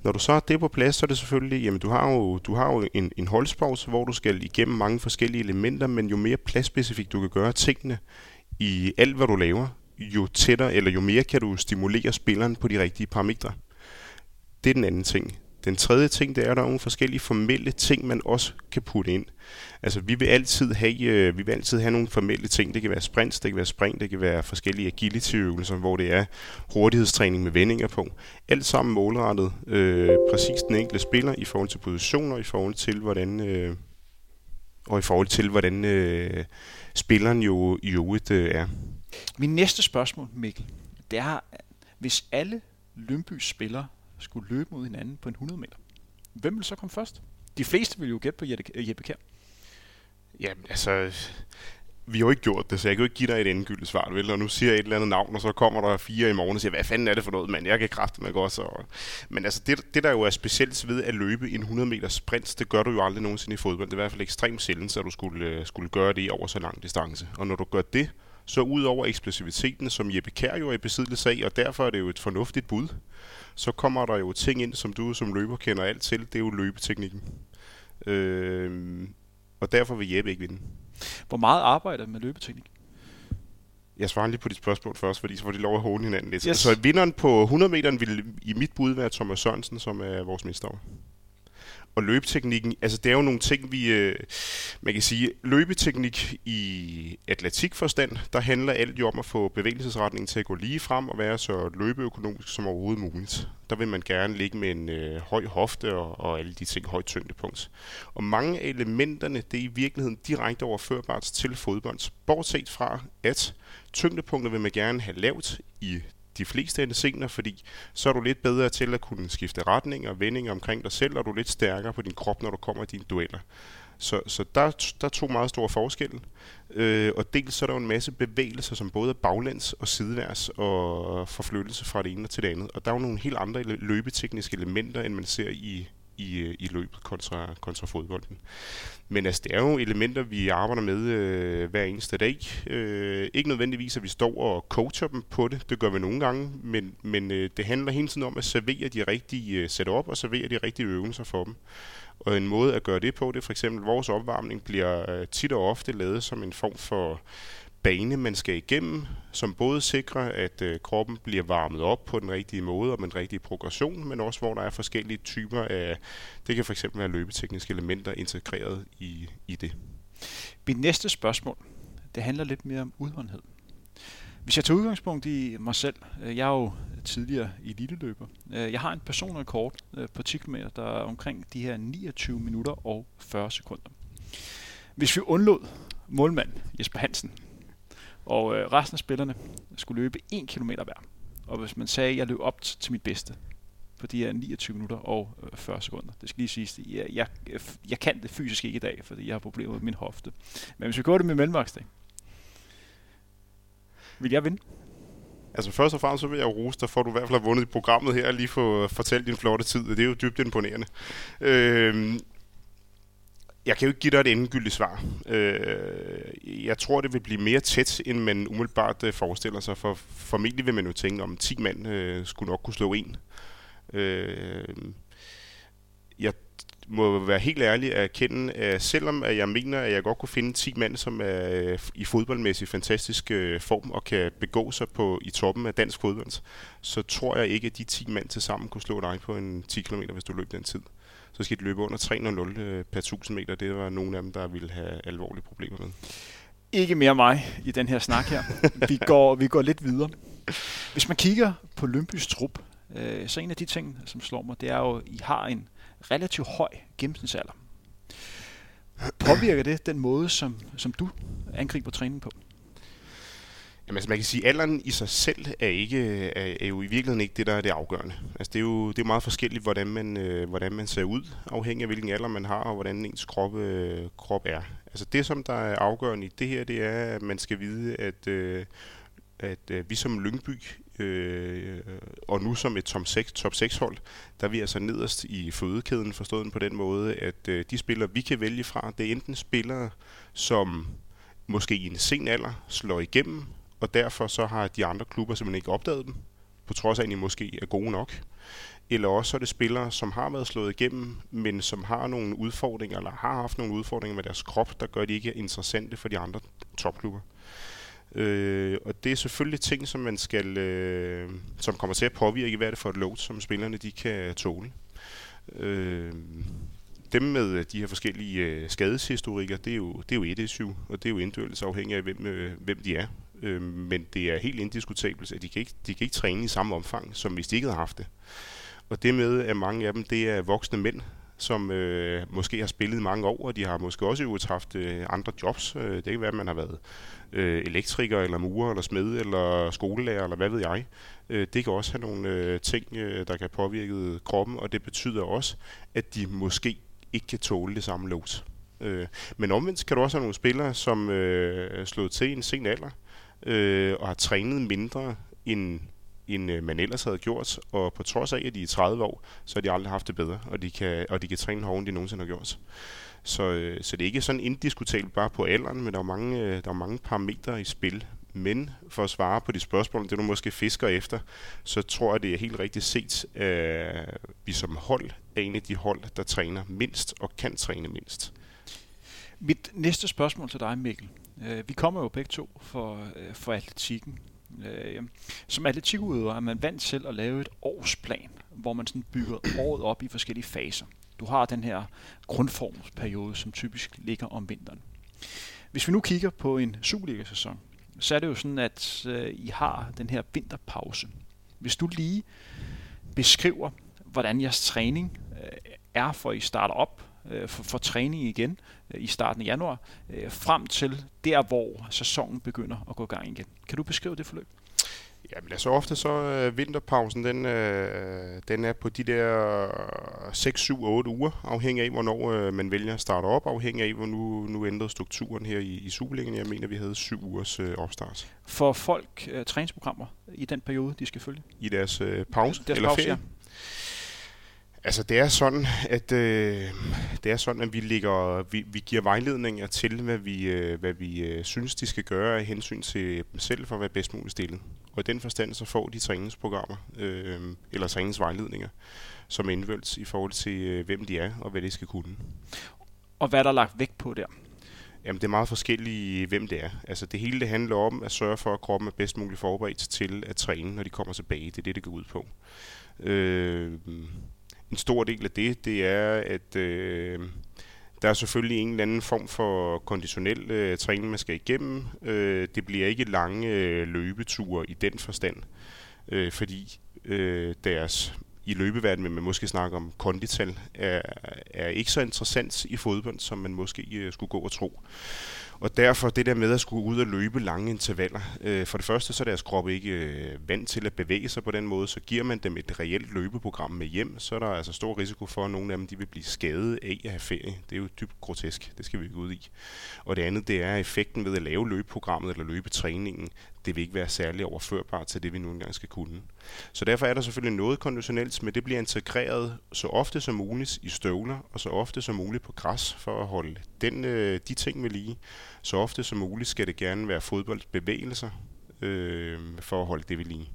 Når du så har det på plads, så er det selvfølgelig, jamen du har jo, du har jo en, en holdspause, hvor du skal igennem mange forskellige elementer, men jo mere pladsspecifikt du kan gøre tingene, i alt, hvad du laver, jo tættere eller jo mere kan du stimulere spilleren på de rigtige parametre. Det er den anden ting. Den tredje ting, det er, at der er nogle forskellige formelle ting, man også kan putte ind. Altså, vi vil altid have, øh, vi vil altid have nogle formelle ting. Det kan være sprints, det kan være spring, det kan være forskellige agility-øvelser, hvor det er hurtighedstræning med vendinger på. Alt sammen målrettet øh, præcis den enkelte spiller i forhold til positioner, i forhold til hvordan, øh, og i forhold til hvordan øh, spilleren jo i øvrigt øh, er. Min næste spørgsmål, Mikkel, det er, hvis alle Lønbys spillere skulle løbe mod hinanden på en 100 meter, hvem vil så komme først? De fleste vil jo gætte på Jeppe Kjær. Jamen, altså, vi har jo ikke gjort det, så jeg kan jo ikke give dig et endegyldigt svar, vel? Og nu siger jeg et eller andet navn, og så kommer der fire i morgen og siger, hvad fanden er det for noget, mand? Jeg kan kræfte mig godt. Så... Men altså, det, det, der jo er specielt ved at løbe en 100 meter sprint, det gør du jo aldrig nogensinde i fodbold. Det er i hvert fald ekstremt sjældent, så du skulle, øh, skulle gøre det over så lang distance. Og når du gør det, så ud over eksplosiviteten, som Jeppe Kær jo er i besiddelse af, og derfor er det jo et fornuftigt bud, så kommer der jo ting ind, som du som løber kender alt til, det er jo løbeteknikken. Øh, og derfor vil Jeppe ikke vinde. Hvor meget arbejder med løbeteknik? Jeg svarer lige på dit spørgsmål først, fordi så får de lov at håne hinanden lidt. Yes. Så vinderen på 100 meter vil i mit bud være Thomas Sørensen, som er vores mester og løbeteknikken, altså det er jo nogle ting, vi, øh, man kan sige, løbeteknik i atletikforstand, der handler alt jo om at få bevægelsesretningen til at gå lige frem og være så løbeøkonomisk som overhovedet muligt. Der vil man gerne ligge med en øh, høj hofte og, og alle de ting, højt tyngdepunkt. Og mange af elementerne, det er i virkeligheden direkte overførbart til fodbold, bortset fra at tyngdepunkter vil man gerne have lavt i de fleste scener, fordi så er du lidt bedre til at kunne skifte retning og vending omkring dig selv, og du er lidt stærkere på din krop, når du kommer i dine dueller. Så, så der, der er to meget store forskelle. Øh, og dels så er der jo en masse bevægelser, som både er baglæns og sideværs og forflyttelse fra det ene til det andet. Og der er jo nogle helt andre løbetekniske elementer, end man ser i, i, øh, i løbet kontra, kontra fodbolden. Men altså, det er jo elementer, vi arbejder med øh, hver eneste dag. Øh, ikke nødvendigvis, at vi står og coacher dem på det. Det gør vi nogle gange. Men, men øh, det handler hele tiden om at servere de rigtige øh, setup og servere de rigtige øvelser for dem. Og en måde at gøre det på, det er for eksempel, vores opvarmning bliver øh, tit og ofte lavet som en form for bane, man skal igennem, som både sikrer, at øh, kroppen bliver varmet op på den rigtige måde og med den rigtige progression, men også hvor der er forskellige typer af, det kan fx være løbetekniske elementer integreret i, i det. Mit næste spørgsmål, det handler lidt mere om udholdenhed. Hvis jeg tager udgangspunkt i mig selv, øh, jeg er jo tidligere eliteløber. Øh, jeg har en personrekord øh, på 10 km, der er omkring de her 29 minutter og 40 sekunder. Hvis vi undlod målmand Jesper Hansen, og øh, resten af spillerne skulle løbe 1 km hver. Og hvis man sagde, at jeg løb op til mit bedste på de her 29 minutter og øh, 40 sekunder. Det skal lige siges, jeg, jeg, jeg kan det fysisk ikke i dag, fordi jeg har problemer med min hofte. Men hvis vi går det med mellemværksdag, vil jeg vinde? Altså først og fremmest så vil jeg rose dig for, at du i hvert fald har vundet i programmet her, og lige få øh, fortalt din flotte tid. Det er jo dybt imponerende. Øh, jeg kan jo ikke give dig et endegyldigt svar. Øh, jeg tror, det vil blive mere tæt, end man umiddelbart øh, forestiller sig. For formentlig vil man jo tænke, om 10 mand øh, skulle nok kunne slå en. Øh, jeg må være helt ærlig at erkende, at selvom at jeg mener, at jeg godt kunne finde 10 mand, som er øh, i fodboldmæssig fantastisk øh, form og kan begå sig på i toppen af dansk fodbold, så tror jeg ikke, at de 10 mand til sammen kunne slå dig på en 10 km, hvis du løb den tid så skal de løbe under 3.00 øh, per 1000 meter. Det var nogle af dem, der ville have alvorlige problemer med. Ikke mere mig i den her snak her. vi, går, vi går lidt videre. Hvis man kigger på Lympys trup, øh, så en af de ting, som slår mig, det er jo, at I har en relativt høj gennemsnitsalder. Påvirker det den måde, som, som du angriber træningen på? Jamen, altså, man kan sige, at alderen i sig selv er, ikke, er, er jo i virkeligheden ikke det, der er det afgørende. Altså, det er jo det er meget forskelligt, hvordan man, øh, hvordan man ser ud, afhængig af hvilken alder man har, og hvordan ens krop, øh, krop er. Altså, det, som der er afgørende i det her, det er, at man skal vide, at, øh, at øh, vi som Lyngby, øh, og nu som et top 6, top 6 hold, der er vi altså nederst i fødekæden, forstået på den måde, at øh, de spillere, vi kan vælge fra, det er enten spillere, som måske i en sen alder slår igennem, og derfor så har de andre klubber simpelthen ikke opdaget dem, på trods af, at de måske er gode nok. Eller også så er det spillere, som har været slået igennem, men som har nogle udfordringer, eller har haft nogle udfordringer med deres krop, der gør, at de ikke er interessante for de andre topklubber. Øh, og det er selvfølgelig ting, som man skal, øh, som kommer til at påvirke, hvad er det for et load, som spillerne de kan tåle. Øh, dem med de her forskellige øh, skadeshistorikker, det er jo, det er jo et issue, og det er jo individuelt afhængig af, hvem, øh, hvem de er øh, men det er helt indiskutabelt, at de kan, ikke, de kan ikke træne i samme omfang, som hvis de ikke havde haft det. Og det med, at mange af dem, det er voksne mænd, som øh, måske har spillet mange år, og de har måske også øvrigt haft øh, andre jobs. Øh, det kan være, at man har været øh, elektriker, eller murer, eller smed, eller skolelærer, eller hvad ved jeg. Øh, det kan også have nogle øh, ting, øh, der kan påvirke kroppen, og det betyder også, at de måske ikke kan tåle det samme load. Øh, men omvendt kan du også have nogle spillere, som øh, er slået til i en sen alder, øh, og har trænet mindre end end øh, man ellers havde gjort, og på trods af, at de er 30 år, så har de aldrig haft det bedre, og de kan, og de kan træne hårdere, end de nogensinde har gjort. Så, øh, så det er ikke sådan indiskutabelt bare på alderen, men der er mange, øh, der er mange parametre i spil. Men for at svare på de spørgsmål, det du måske fisker efter, så tror jeg, det er helt rigtigt set, at vi som hold er en af de hold, der træner mindst og kan træne mindst. Mit næste spørgsmål til dig, Mikkel. Øh, vi kommer jo begge to for, øh, for atletikken. Øh, som atletikudøver er man vant til at lave et årsplan, hvor man sådan bygger året op i forskellige faser. Du har den her grundformsperiode, som typisk ligger om vinteren. Hvis vi nu kigger på en Superliga-sæson, så er det jo sådan, at øh, I har den her vinterpause. Hvis du lige beskriver, hvordan jeres træning øh, er, for I starter op øh, for, for træning igen øh, i starten af januar, øh, frem til der, hvor sæsonen begynder at gå i gang igen. Kan du beskrive det forløb? Jamen altså ofte så øh, vinterpausen, den, øh, den er på de der 6, 7, 8 uger, afhængig af, hvornår øh, man vælger at starte op, afhængig af, hvor nu, nu ændrede strukturen her i, i Superligaen. Jeg mener, vi havde 7 ugers øh, opstart. For folk øh, træningsprogrammer i den periode, de skal følge? I deres øh, pause Deres eller pause, ferie? Altså det er sådan, at øh, det er sådan, at vi ligger, vi, vi giver vejledninger til, hvad vi, øh, hvad vi øh, synes, de skal gøre af hensyn til dem selv for at være bedst muligt stillet. Og i den forstand så får de træningsprogrammer øh, eller træningsvejledninger, som indvældt i forhold til, øh, hvem de er og hvad de skal kunne. Og hvad er der lagt vægt på der? Jamen, det er meget forskelligt, hvem det er. Altså, det hele det handler om at sørge for, at kroppen er bedst muligt forberedt til at træne, når de kommer tilbage. Det er det, det går ud på. Øh, en stor del af det, det er, at øh, der er selvfølgelig en eller anden form for konditionel øh, træning, man skal igennem. Øh, det bliver ikke lange øh, løbeture i den forstand, øh, fordi øh, deres i løbeverdenen, men man måske snakke om kondital, er, er ikke så interessant i fodbold, som man måske øh, skulle gå og tro. Og derfor det der med at skulle ud og løbe lange intervaller. Øh, for det første så er deres krop ikke øh, vant til at bevæge sig på den måde, så giver man dem et reelt løbeprogram med hjem, så er der altså stor risiko for, at nogle af dem de vil blive skadet af at have ferie. Det er jo dybt grotesk, det skal vi ikke ud i. Og det andet det er effekten ved at lave løbeprogrammet eller løbetræningen. Det vil ikke være særlig overførbart til det, vi nu engang skal kunne. Så derfor er der selvfølgelig noget konditionelt, men det bliver integreret så ofte som muligt i støvler, og så ofte som muligt på græs, for at holde den, øh, de ting med lige. Så ofte som muligt skal det gerne være fodboldbevægelser, øh, for at holde det ved lige.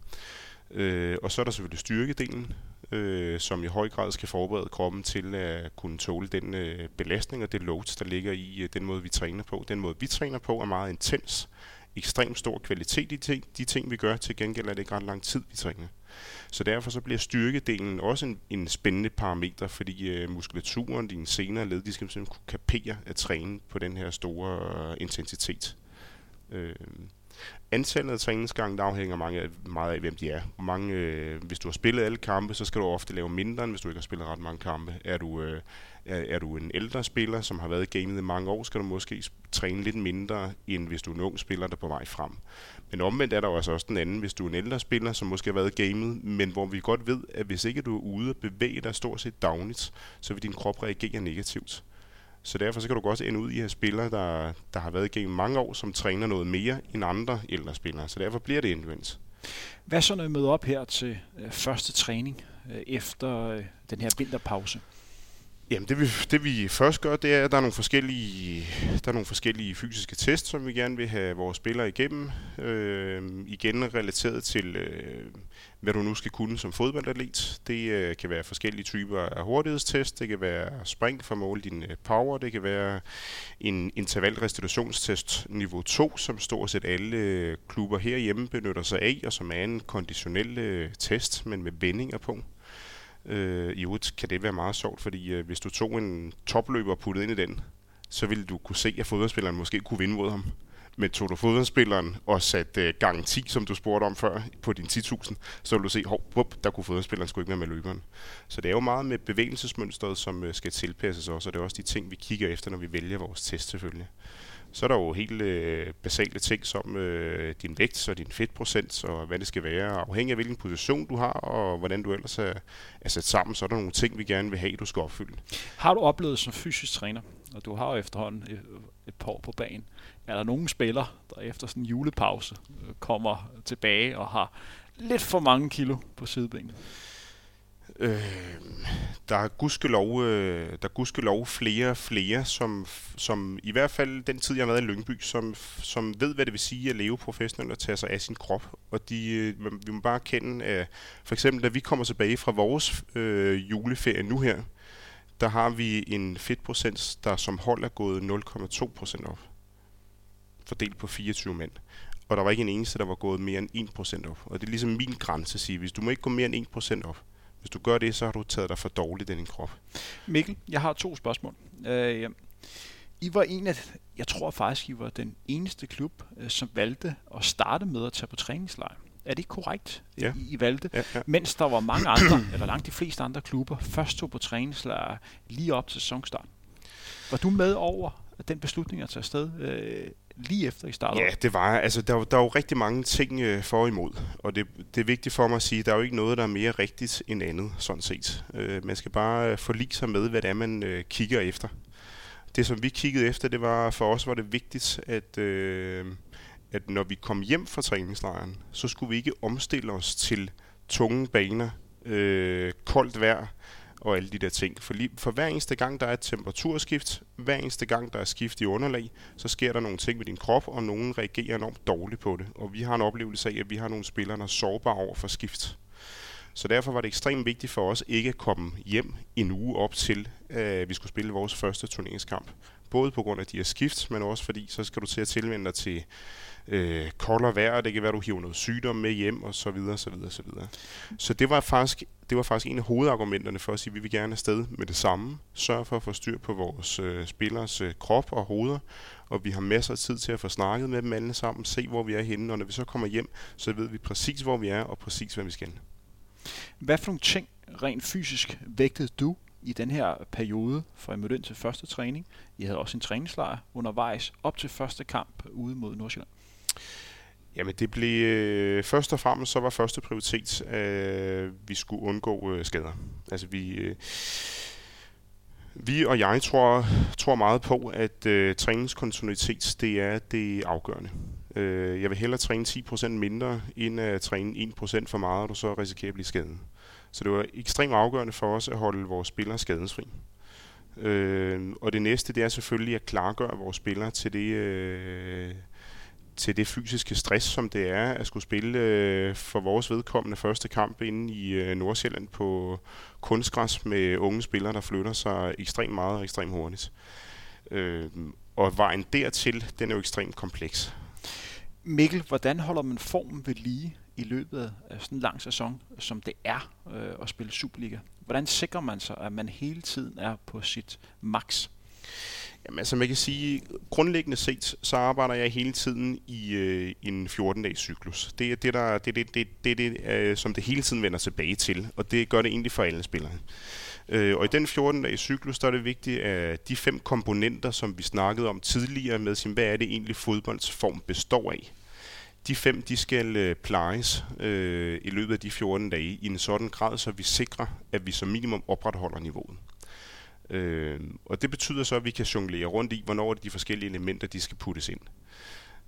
Øh, og så er der selvfølgelig styrkedelen, øh, som i høj grad skal forberede kroppen til at kunne tåle den øh, belastning og det load, der ligger i øh, den måde, vi træner på. Den måde, vi træner på, er meget intens. Ekstremt stor kvalitet i ting, de ting, vi gør. Til gengæld er det ikke ret lang tid, vi træner. Så derfor så bliver styrkedelen også en, en spændende parameter, fordi øh, muskulaturen, dine senere led, de skal simpelthen kunne kapere at træne på den her store øh, intensitet. Øh, antallet af træningsgange, der afhænger mange, af- meget af, hvem de er. Hvor mange, øh, hvis du har spillet alle kampe, så skal du ofte lave mindre, end hvis du ikke har spillet ret mange kampe. Er du, øh, er, er du en ældre spiller, som har været i gamet i mange år, skal du måske træne lidt mindre, end hvis du er en ung spiller, der er på vej frem. Men omvendt er der jo altså også den anden, hvis du er en ældre spiller, som måske har været i gamet, men hvor vi godt ved, at hvis ikke du er ude og bevæge dig stort set dagligt, så vil din krop reagere negativt. Så derfor så kan du godt ende ud i at have spillere, der, der har været igennem mange år, som træner noget mere end andre ældre spillere. Så derfor bliver det individuelt. Hvad så, når I møder op her til øh, første træning øh, efter øh, den her vinterpause? Jamen det vi, det vi først gør, det er, at der er nogle forskellige, der er nogle forskellige fysiske tests, som vi gerne vil have vores spillere igennem. Øh, igen relateret til, øh, hvad du nu skal kunne som fodboldatlet. Det øh, kan være forskellige typer af hurtighedstest. Det kan være spring for at måle din øh, power. Det kan være en intervalrestitutionstest niveau 2, som stort set alle øh, klubber herhjemme benytter sig af, og som er en konditionel øh, test, men med vendinger på. Øh, I øvrigt kan det være meget sjovt, fordi øh, hvis du tog en topløber og puttede ind i den, så ville du kunne se, at fodboldspilleren måske kunne vinde mod ham. Men tog du fodboldspilleren og satte øh, gang 10, som du spurgte om før, på din 10.000, så ville du se, hov, wup, der kunne fodboldspilleren sgu ikke være med løberen. Så det er jo meget med bevægelsesmønstret, som øh, skal tilpasses også, og det er også de ting, vi kigger efter, når vi vælger vores test selvfølgelig. Så er der jo helt øh, basale ting som øh, din vægt og din fedtprocent og hvad det skal være. Afhængig af hvilken position du har og hvordan du ellers er, er sat sammen, så er der nogle ting, vi gerne vil have, du skal opfylde. Har du oplevet som fysisk træner, og du har jo efterhånden et, et par år på banen, er der nogle spillere, der efter sådan en julepause øh, kommer tilbage og har lidt for mange kilo på sidebenet? Øh, der er gudskelov, øh, der er gudskelov flere og flere, som, som i hvert fald den tid, jeg har været i Lyngby, som, som ved, hvad det vil sige at leve professionelt og tage sig af sin krop. Og de, øh, vi må bare kende, at for eksempel, da vi kommer tilbage fra vores øh, juleferie nu her, der har vi en fedtprocent, der som hold er gået 0,2 procent op. Fordelt på 24 mænd. Og der var ikke en eneste, der var gået mere end 1 procent op. Og det er ligesom min grænse at sige, hvis du må ikke gå mere end 1 procent op, hvis du gør det, så har du taget dig for dårligt i din krop. Mikkel, jeg har to spørgsmål. Øh, I var en af, jeg tror faktisk, I var den eneste klub, øh, som valgte at starte med at tage på træningslejr. Er det ikke korrekt, Ja. I, I valgte? Ja, ja. Mens der var mange andre, eller langt de fleste andre klubber, først tog på træningslejr lige op til sæsonstart. Var du med over den beslutning at tage afsted øh, lige efter I startede? Ja, det var altså der, er der er jo rigtig mange ting øh, for og imod, og det, det er vigtigt for mig at sige, der er jo ikke noget, der er mere rigtigt end andet, sådan set. Øh, man skal bare øh, forlige sig med, hvad det er, man øh, kigger efter. Det, som vi kiggede efter, det var for os var det vigtigt, at, øh, at når vi kom hjem fra træningslejren, så skulle vi ikke omstille os til tunge baner, øh, koldt vejr og alle de der ting. For, lige, for hver eneste gang, der er et temperaturskift, hver eneste gang, der er skift i underlag, så sker der nogle ting med din krop, og nogen reagerer enormt dårligt på det. Og vi har en oplevelse af, at vi har nogle spillere, der er sårbare over for skift. Så derfor var det ekstremt vigtigt for os ikke at komme hjem en uge op til, at vi skulle spille vores første turneringskamp. Både på grund af de her skift, men også fordi, så skal du til at tilvende dig til øh, koldere vejr, det kan være, at du hiver noget sygdom med hjem, og så videre, så videre, så videre. Så det var faktisk, det var faktisk en af hovedargumenterne for at sige, at vi vil gerne afsted med det samme. Sørge for at få styr på vores øh, spillers øh, krop og hoveder, og vi har masser af tid til at få snakket med dem alle sammen, se hvor vi er henne, og når vi så kommer hjem, så ved vi præcis hvor vi er, og præcis hvad vi skal. Hvad for nogle ting rent fysisk vægtede du i den her periode, fra I mødte ind til første træning? I havde også en træningslejr undervejs op til første kamp ude mod Nordsjælland. Jamen det blev øh, først og fremmest så var første prioritet, at øh, vi skulle undgå øh, skader. Altså vi, øh, vi og jeg tror, tror meget på, at øh, træningskontinuitet det er det afgørende. Øh, jeg vil hellere træne 10% mindre, end at træne 1% for meget, og du så risikerer at blive skadet. Så det var ekstremt afgørende for os at holde vores spillere skadesfri. Øh, og det næste, det er selvfølgelig at klargøre vores spillere til det, øh, til det fysiske stress, som det er at skulle spille øh, for vores vedkommende første kamp inde i øh, Nordsjælland på kunstgræs med unge spillere, der flytter sig ekstremt meget og ekstremt hurtigt. Øh, og vejen dertil, den er jo ekstremt kompleks. Mikkel, hvordan holder man formen ved lige i løbet af sådan en lang sæson, som det er øh, at spille Superliga? Hvordan sikrer man sig, at man hele tiden er på sit maks? Jamen, altså man kan sige, grundlæggende set, så arbejder jeg hele tiden i øh, en 14-dages cyklus. Det er det, der, det, det, det, det, det øh, som det hele tiden vender tilbage til, og det gør det egentlig for alle spillere. Øh, og i den 14-dages cyklus, der er det vigtigt, at de fem komponenter, som vi snakkede om tidligere med, sin, hvad er det egentlig fodboldsform består af, de fem, de skal øh, plejes øh, i løbet af de 14 dage i en sådan grad, så vi sikrer, at vi som minimum opretholder niveauet. Øh, og det betyder så, at vi kan jonglere rundt i, hvornår de forskellige elementer, de skal puttes ind.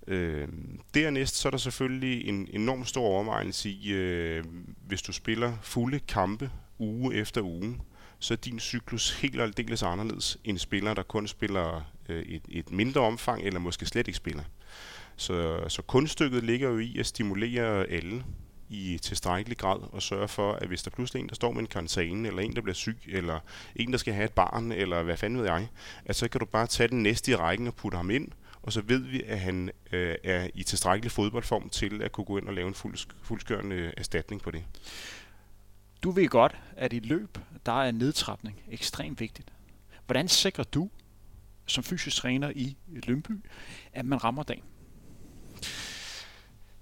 Øh, dernæst så er der selvfølgelig en enorm stor overvejelse i, øh, hvis du spiller fulde kampe uge efter uge, så er din cyklus helt og aldeles anderledes end spillere, der kun spiller øh, et, et mindre omfang, eller måske slet ikke spiller. Så, så kunststykket ligger jo i at stimulere alle i tilstrækkelig grad og sørge for, at hvis der pludselig er en, der står med en karantæne, eller en, der bliver syg, eller en, der skal have et barn, eller hvad fanden ved jeg, at så kan du bare tage den næste i rækken og putte ham ind, og så ved vi, at han øh, er i tilstrækkelig fodboldform til at kunne gå ind og lave en fuld, fuldskørende erstatning på det. Du ved godt, at i løb, der er nedtrapning ekstremt vigtigt. Hvordan sikrer du, som fysisk træner i Lønby, at man rammer dagen?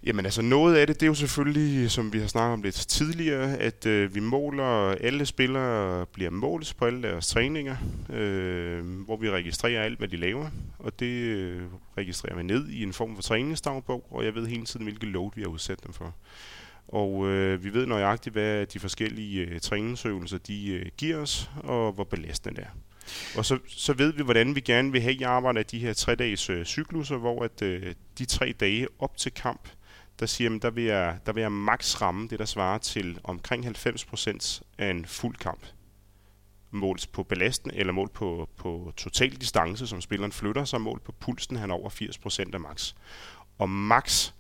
Jamen altså noget af det, det er jo selvfølgelig, som vi har snakket om lidt tidligere, at øh, vi måler, alle spillere bliver målt på alle deres træninger, øh, hvor vi registrerer alt, hvad de laver, og det øh, registrerer vi ned i en form for træningsdagbog, og jeg ved hele tiden, hvilke load vi har udsat dem for. Og øh, vi ved nøjagtigt, hvad de forskellige øh, træningsøvelser de øh, giver os, og hvor belastende det er. Og så, så ved vi, hvordan vi gerne vil have i arbejde af de her tre dages øh, cykluser, hvor at øh, de tre dage op til kamp, der siger, at der vil jeg, der vil jeg max ramme det, der svarer til omkring 90% af en fuld kamp. Målt på belasten, eller målt på, på total distance, som spilleren flytter, så målt på pulsen, han er over 80% af max. Og max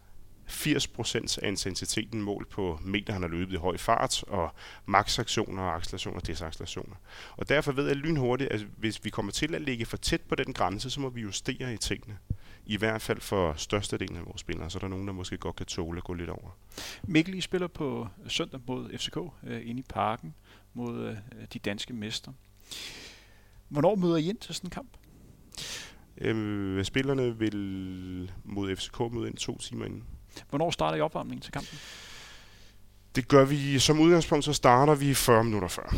80% af intensiteten målt på meter, han har løbet i høj fart, og maksaktioner, accelerationer og desaccelerationer. Og derfor ved jeg lynhurtigt, at hvis vi kommer til at ligge for tæt på den grænse, så må vi justere i tingene i hvert fald for størstedelen af vores spillere, så er der nogen, der måske godt kan tåle at gå lidt over. Mikkel, I spiller på søndag mod FCK øh, inde i parken mod øh, de danske mester. Hvornår møder I ind til sådan en kamp? Øh, spillerne vil mod FCK møde ind to timer inden. Hvornår starter I opvarmningen til kampen? Det gør vi som udgangspunkt, så starter vi 40 minutter før.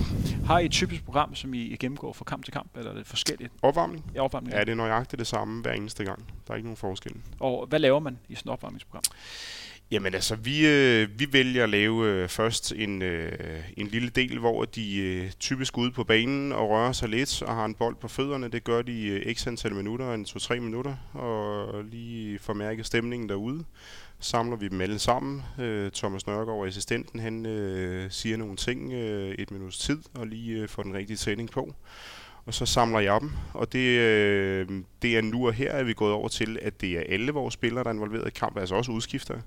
Har I et typisk program, som I gennemgår fra kamp til kamp, eller er det forskelligt? Opvarmning? Ja, opvarmning. Ja, det er nøjagtigt det samme hver eneste gang. Der er ikke nogen forskel. Og hvad laver man i sådan et opvarmningsprogram? Jamen altså, vi, øh, vi vælger at lave øh, først en, øh, en lille del, hvor de øh, typisk ude på banen og rører sig lidt og har en bold på fødderne. Det gør de øh, x antal minutter, en 2-3 minutter, og lige formærke stemningen derude. Samler vi dem alle sammen. Øh, Thomas Nørgaard, assistenten, han øh, siger nogle ting øh, et minuts tid, og lige øh, får den rigtige træning på og så samler jeg dem. Og det, øh, det er nu og her, at vi er gået over til, at det er alle vores spillere, der er involveret i kamp, altså også udskifter,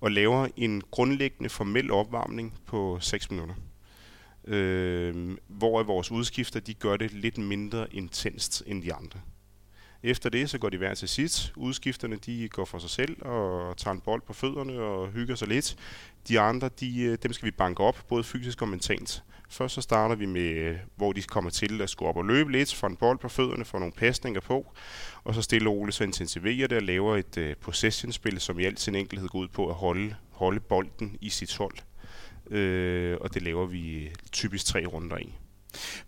og laver en grundlæggende formel opvarmning på 6 minutter. Øh, hvor vores udskifter, de gør det lidt mindre intenst end de andre. Efter det, så går de hver til sit. Udskifterne, de går for sig selv og tager en bold på fødderne og hygger sig lidt. De andre, de, øh, dem skal vi banke op, både fysisk og mentalt. Først så starter vi med, øh, hvor de kommer til at skulle op og løbe lidt, få en bold på fødderne, få nogle pasninger på, og så stille og roligt så intensiverer det og laver et øh, uh, possession-spil, som i al sin enkelhed går ud på at holde, holde bolden i sit hold. Uh, og det laver vi typisk tre runder i.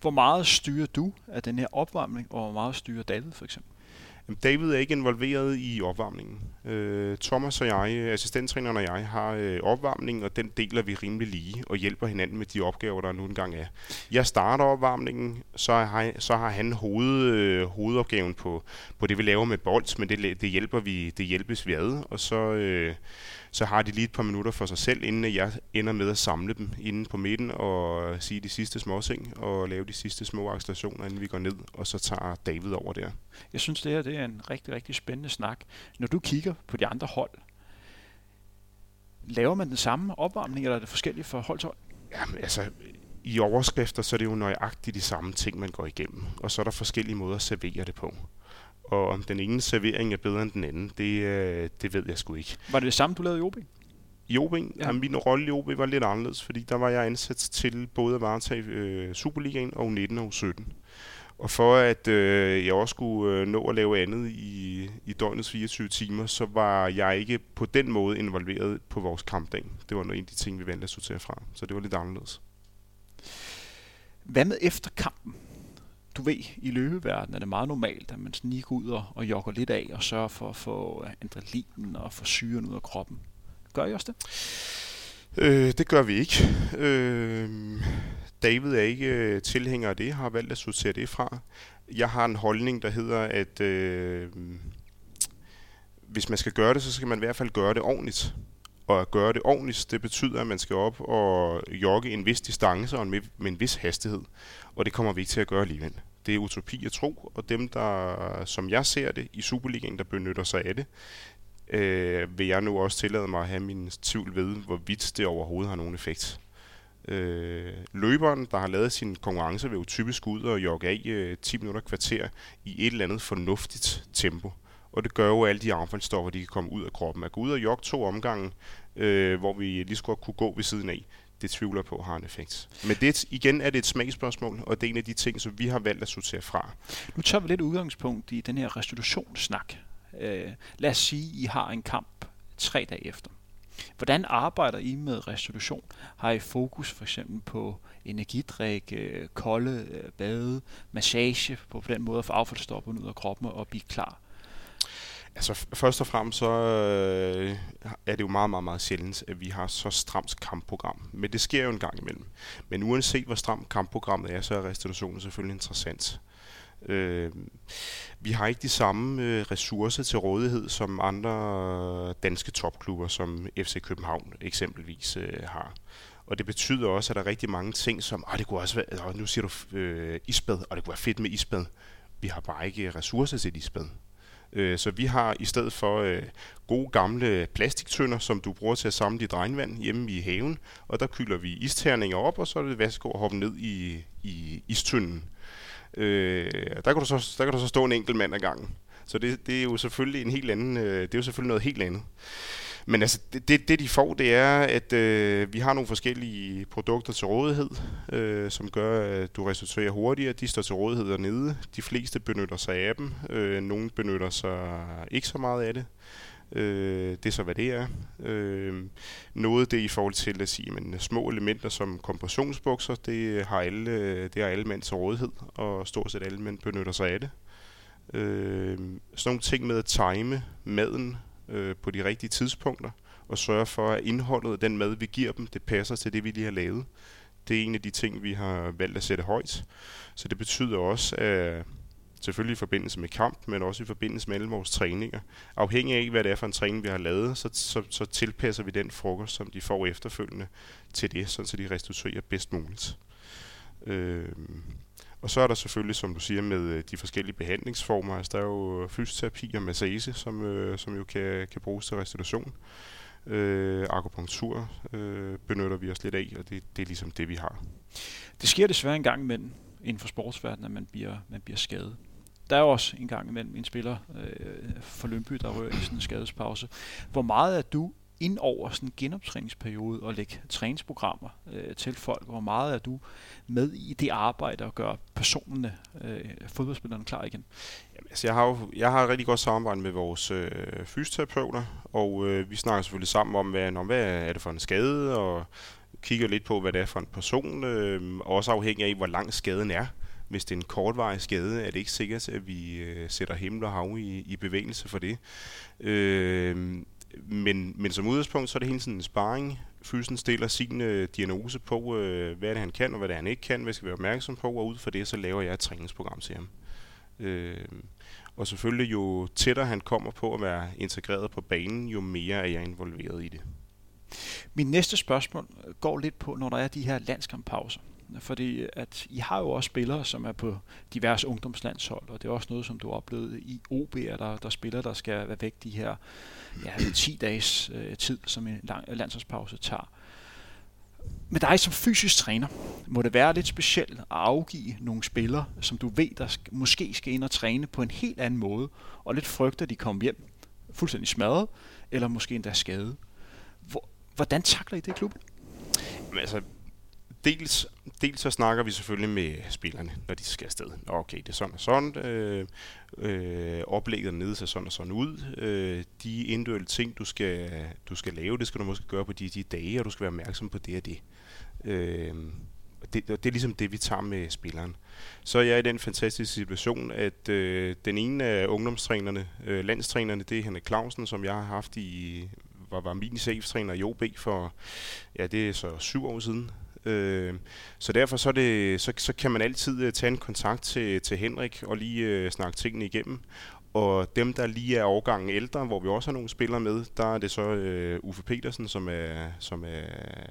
Hvor meget styrer du af den her opvarmning, og hvor meget styrer David for eksempel? David er ikke involveret i opvarmningen. Øh, Thomas og jeg, assistenttræneren og jeg, har øh, opvarmningen, og den deler vi rimelig lige og hjælper hinanden med de opgaver, der nu engang er. Jeg starter opvarmningen, så har, så har han hoved, øh, hovedopgaven på, på det, vi laver med bolds, men det, det, hjælper vi, det hjælpes vi ad, og så... Øh, så har de lige et par minutter for sig selv, inden jeg ender med at samle dem inde på midten og sige de sidste små ting og lave de sidste små accelerationer, inden vi går ned, og så tager David over der. Jeg synes, det her det er en rigtig, rigtig spændende snak. Når du kigger på de andre hold, laver man den samme opvarmning, eller er det forskelligt for hold til hold? Jamen, altså, i overskrifter, så er det jo nøjagtigt de samme ting, man går igennem. Og så er der forskellige måder at servere det på. Og om den ene servering er bedre end den anden, det, øh, det ved jeg sgu ikke. Var det det samme, du lavede i OB? I OB? Ja. min rolle i OB var lidt anderledes, fordi der var jeg ansat til både at varetage øh, Superligaen og 19 og 17. Og for at øh, jeg også skulle øh, nå at lave andet i, i døgnets 24 timer, så var jeg ikke på den måde involveret på vores kampdag. Det var en af de ting, vi valgte at sortere fra. Så det var lidt anderledes. Hvad med efter kampen? Du ved, i løbeverdenen er det meget normalt, at man sådan ud og, og jogger lidt af og sørger for at få adrenalinen og få syren ud af kroppen. Gør I også det? Øh, det gør vi ikke. Øh, David er ikke øh, tilhænger af det, har valgt at sortere det fra. Jeg har en holdning, der hedder, at øh, hvis man skal gøre det, så skal man i hvert fald gøre det ordentligt. Og at gøre det ordentligt, det betyder, at man skal op og jogge en vis distance og med, med en vis hastighed. Og det kommer vi ikke til at gøre alligevel. Det er utopi at tro, og dem, der, som jeg ser det, i Superligaen, der benytter sig af det, øh, vil jeg nu også tillade mig at have min tvivl ved, hvorvidt det overhovedet har nogen effekt. Øh, løberen, der har lavet sin konkurrence, vil jo typisk ud og jogge af øh, 10 minutter kvarter i et eller andet fornuftigt tempo og det gør jo, at alle de affaldsstoffer, de kan komme ud af kroppen. At gå ud og jogge to omgange, øh, hvor vi lige skulle kunne gå ved siden af, det tvivler på har en effekt. Men det, igen er det et smagsspørgsmål, og det er en af de ting, som vi har valgt at sortere fra. Nu tager vi lidt udgangspunkt i den her restitutionssnak. Øh, lad os sige, I har en kamp tre dage efter. Hvordan arbejder I med restitution? Har I fokus for eksempel på energidrik, øh, kolde øh, bade, massage, på den måde at få affaldsstofferne ud af kroppen og blive klar Altså først og fremmest så øh, er det jo meget, meget, meget sjældent, at vi har så stramt kampprogram. Men det sker jo en gang imellem. Men uanset hvor stramt kampprogrammet er, så er restitutionen selvfølgelig interessant. Øh, vi har ikke de samme øh, ressourcer til rådighed som andre danske topklubber, som FC København eksempelvis øh, har. Og det betyder også, at der er rigtig mange ting, som, ah, det kunne også være, nu siger du øh, isbad, og det kunne være fedt med isbad. Vi har bare ikke ressourcer til isbad. Øh, så vi har i stedet for øh, gode gamle plastiktønder, som du bruger til at samle dit regnvand hjemme i haven, og der kylder vi isterninger op, og så er det værsgo at hoppe ned i, i istønden. Øh, der, kan du så, der kan du så stå en enkelt mand ad gangen. Så det, det er jo selvfølgelig en helt anden, øh, det er jo selvfølgelig noget helt andet. Men altså, det, det, det de får, det er, at øh, vi har nogle forskellige produkter til rådighed, øh, som gør, at du resulterer hurtigere. De står til rådighed dernede. De fleste benytter sig af dem. Øh, nogle benytter sig ikke så meget af det. Øh, det er så, hvad det er. Øh, noget det er i forhold til at sige, men små elementer som kompressionsbukser, det har alle, det har alle mænd til rådighed, og stort set alle mænd benytter sig af det. Øh, sådan nogle ting med at time maden øh, på de rigtige tidspunkter, og sørge for, at indholdet af den mad, vi giver dem, det passer til det, vi lige har lavet. Det er en af de ting, vi har valgt at sætte højt. Så det betyder også, at selvfølgelig i forbindelse med kamp, men også i forbindelse med alle vores træninger. Afhængig af, hvad det er for en træning, vi har lavet, så, så, så tilpasser vi den frokost, som de får efterfølgende til det, så de restituerer bedst muligt. Øh, og så er der selvfølgelig, som du siger, med øh, de forskellige behandlingsformer. Altså, der er jo øh, fysioterapi og massage, som, øh, som jo kan, kan bruges til restitution. Øh, akupunktur øh, benytter vi os lidt af, og det, det er ligesom det, vi har. Det sker desværre en gang imellem inden for sportsverdenen, at man bliver, man bliver skadet. Der er også en gang imellem en spiller øh, for Lønby, der rører i sådan en skadespause. Hvor meget er du ind over sådan en genoptræningsperiode og lægge træningsprogrammer øh, til folk? Hvor meget er du med i det arbejde og gøre personerne, øh, fodboldspillerne klar igen? Jamen, altså jeg har jo jeg har et rigtig godt samarbejde med vores øh, fysioterapeuter, og øh, vi snakker selvfølgelig sammen om, hvad, om, hvad er det for en skade, og kigger lidt på, hvad det er for en person, øh, også afhængig af, hvor lang skaden er. Hvis det er en kortvarig skade, er det ikke sikkert, at vi øh, sætter himmel og hav i, i bevægelse for det. Øh, men, men som udgangspunkt, så er det hele tiden en sparring. Fysen stiller sin øh, diagnose på, øh, hvad det han kan, og hvad det han ikke kan, hvad skal være opmærksom på, og ud fra det, så laver jeg et træningsprogram til ham. Øh, og selvfølgelig, jo tættere han kommer på at være integreret på banen, jo mere er jeg involveret i det. Min næste spørgsmål går lidt på, når der er de her landskamppauser. Fordi at I har jo også spillere, som er på diverse ungdomslandshold, og det er også noget, som du oplevede i OB, at der, der spillere, der skal være væk de her ja, 10 dages øh, tid, som en lang, landsholdspause tager. Med dig som fysisk træner, må det være lidt specielt at afgive nogle spillere, som du ved, der skal, måske skal ind og træne på en helt anden måde, og lidt frygter, at de kommer hjem fuldstændig smadret, eller måske endda skadet. Hvor, hvordan takler I det i klubben? Men altså, dels, dels så snakker vi selvfølgelig med spillerne, når de skal afsted. Okay, det er sådan og sådan. Øh, øh, oplægget nede ser sådan og sådan ud. Øh, de individuelle ting, du skal, du skal lave, det skal du måske gøre på de, de dage, og du skal være opmærksom på det og det. Øh, det, det er ligesom det, vi tager med spilleren. Så er jeg i den fantastiske situation, at øh, den ene af ungdomstrænerne, øh, landstrænerne, det er Henrik Clausen, som jeg har haft i var, var min cheftræner i OB for, ja, det er så syv år siden. Øh, så derfor så, det, så, så kan man altid øh, tage en kontakt til, til Henrik og lige øh, snakke tingene igennem. Og dem, der lige er årgangen ældre, hvor vi også har nogle spillere med, der er det så øh, Uffe Petersen, som er, som er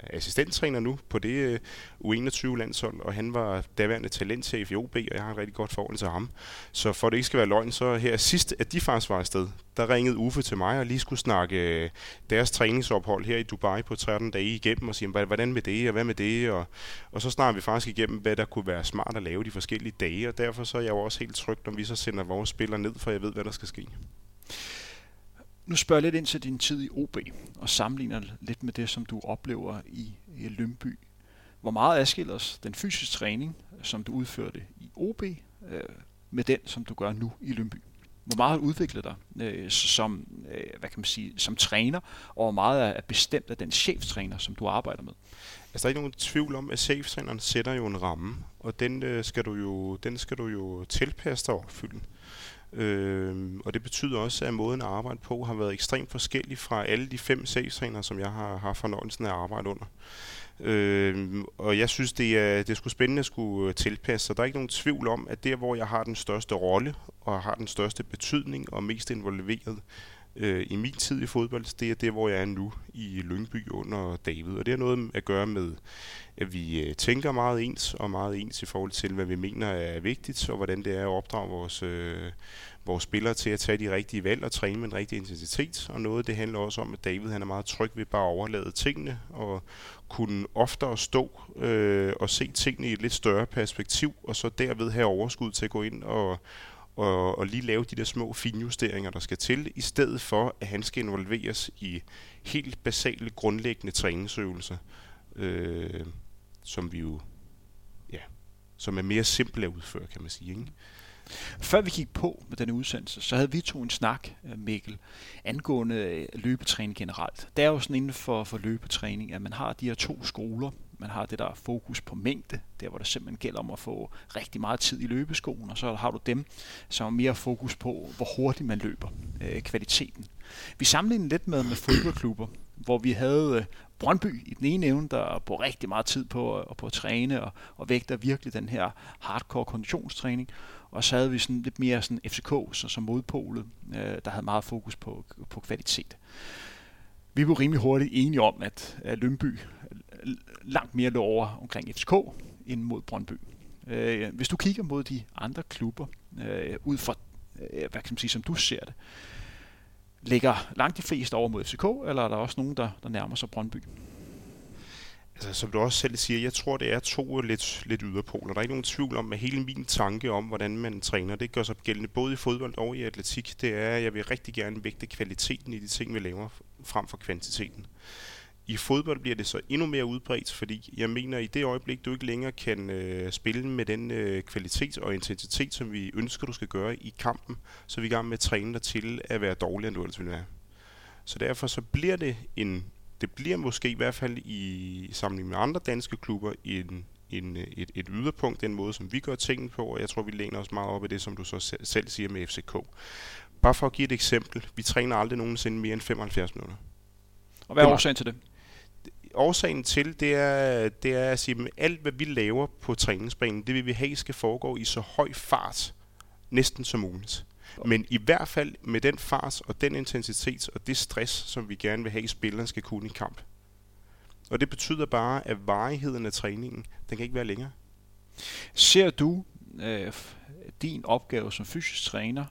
assistenttræner nu på det øh, U21-landshold, og han var daværende talentchef i OB, og jeg har et rigtig godt forhold til ham. Så for det ikke skal være løgn, så her sidst, at de faktisk var afsted, der ringede Uffe til mig og lige skulle snakke øh, deres træningsophold her i Dubai på 13 dage igennem og sige, hvordan med det, og hvad med det, og, og så snakker vi faktisk igennem, hvad der kunne være smart at lave de forskellige dage, og derfor så er jeg jo også helt tryg, når vi så sender vores spillere ned, for jeg ved, hvad der skal ske. Nu spørger jeg lidt ind til din tid i OB, og sammenligner lidt med det, som du oplever i, Lønby. Hvor meget adskiller os den fysiske træning, som du udførte i OB, øh, med den, som du gør nu i Lønby? Hvor meget har du udviklet dig øh, som, øh, hvad kan man sige, som træner, og hvor meget er bestemt af den cheftræner, som du arbejder med? Altså, der er ikke nogen tvivl om, at cheftræneren sætter jo en ramme, og den, øh, skal, du jo, den skal du jo tilpasse dig og opfylde. Øh, og det betyder også, at måden at arbejde på har været ekstremt forskellig fra alle de fem cheftrænere, som jeg har haft fornøjelsen af at arbejde under. Øh, og jeg synes, det er, det er sgu spændende at skulle øh, tilpasse så Der er ikke nogen tvivl om, at der, hvor jeg har den største rolle og har den største betydning og mest involveret øh, i min tid i fodbold, det er det, hvor jeg er nu i Lyngby under David. Og det har noget at gøre med, vi øh, tænker meget ens og meget ens i forhold til, hvad vi mener er vigtigt, og hvordan det er at opdrage vores, øh, vores spillere til at tage de rigtige valg og træne med en rigtig intensitet. Og noget det handler også om, at David han er meget tryg ved bare at overlade tingene og kunne oftere stå øh, og se tingene i et lidt større perspektiv, og så derved have overskud til at gå ind og, og, og lige lave de der små finjusteringer, der skal til, i stedet for, at han skal involveres i helt basale, grundlæggende træningsøvelser, øh, som vi jo, ja, som er mere simple at udføre, kan man sige. Ikke? Før vi gik på med denne udsendelse, så havde vi to en snak, øh, Mikkel, angående øh, løbetræning generelt. Det er jo sådan inden for, for løbetræning, at man har de her to skoler. Man har det der fokus på mængde, der hvor det simpelthen gælder om at få rigtig meget tid i løbeskoen, og så har du dem, som er mere fokus på, hvor hurtigt man løber, øh, kvaliteten. Vi sammenlignede lidt med, med fodboldklubber, hvor vi havde øh, Brøndby i den ene evne, der bruger rigtig meget tid på, og på at træne og, og vægter virkelig den her hardcore konditionstræning. Og så havde vi sådan lidt mere sådan FCK så som modpolet, øh, der havde meget fokus på, på kvalitet. Vi blev rimelig hurtigt enige om, at, at Lønby langt mere lå over omkring FCK end mod Brøndby. Øh, hvis du kigger mod de andre klubber, øh, ud fra, øh, hvad kan man sige, som du ser det, ligger langt de fleste over mod FCK, eller er der også nogen, der, der nærmer sig Brøndby? Altså, som du også selv siger, jeg tror, det er to lidt, lidt yderpoler. Der er ikke nogen tvivl om, at hele min tanke om, hvordan man træner, det gør sig gældende både i fodbold og i atletik. Det er, at jeg vil rigtig gerne vægte kvaliteten i de ting, vi laver, frem for kvantiteten. I fodbold bliver det så endnu mere udbredt, fordi jeg mener, i det øjeblik, du ikke længere kan øh, spille med den øh, kvalitet og intensitet, som vi ønsker, du skal gøre i kampen, så er vi i gang med at træne dig til at være dårligere, end du ellers vil være. Så derfor så bliver det en det bliver måske i hvert fald i sammenligning med andre danske klubber en, en, et, et yderpunkt, den måde, som vi gør tingene på, og jeg tror, vi læner os meget op i det, som du så selv siger med FCK. Bare for at give et eksempel. Vi træner aldrig nogensinde mere end 75 minutter. Og hvad er årsagen til det? Årsagen til, det er, det er at sige, at alt, hvad vi laver på træningsbanen, det vil vi have skal foregå i så høj fart, næsten som muligt. Men i hvert fald med den fart og den intensitet og det stress, som vi gerne vil have, at spilleren skal kunne i kamp. Og det betyder bare, at varigheden af træningen, den kan ikke være længere. Ser du øh, din opgave som fysisk træner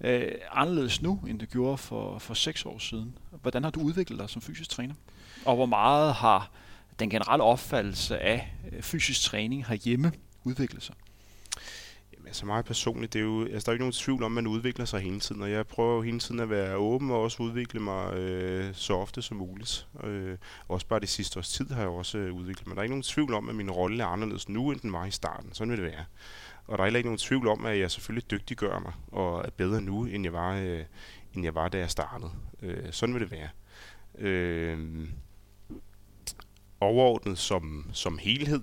øh, anderledes nu, end du gjorde for, for seks år siden? Hvordan har du udviklet dig som fysisk træner? Og hvor meget har den generelle opfattelse af øh, fysisk træning herhjemme udviklet sig? Jamen, altså meget personligt, det er jo, altså der er ikke nogen tvivl om, at man udvikler sig hele tiden, og jeg prøver jo hele tiden at være åben og også udvikle mig øh, så ofte som muligt. Øh, også bare det sidste års tid har jeg også øh, udviklet mig. Der er ikke nogen tvivl om, at min rolle er anderledes nu, end den var i starten. Sådan vil det være. Og der er heller ikke nogen tvivl om, at jeg selvfølgelig dygtiggør mig og er bedre nu, end jeg var, øh, end jeg var da jeg startede. Øh, sådan vil det være. Øh, overordnet som, som helhed,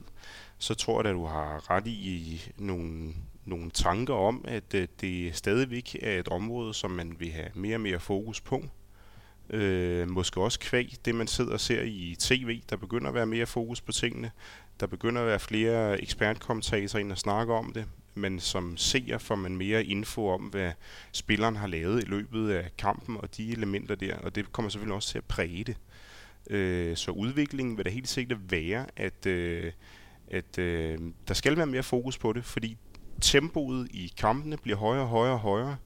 så tror jeg, at du har ret i nogle nogle tanker om, at øh, det stadigvæk er et område, som man vil have mere og mere fokus på. Øh, måske også kvæg det, man sidder og ser i tv, der begynder at være mere fokus på tingene. Der begynder at være flere ekspertkommentatorer ind og snakke om det, men som seer får man mere info om, hvad spilleren har lavet i løbet af kampen og de elementer der, og det kommer selvfølgelig også til at præge det. Øh, så udviklingen vil da helt sikkert være, at, øh, at øh, der skal være mere fokus på det, fordi tempoet i kampene bliver højere og højere og højere,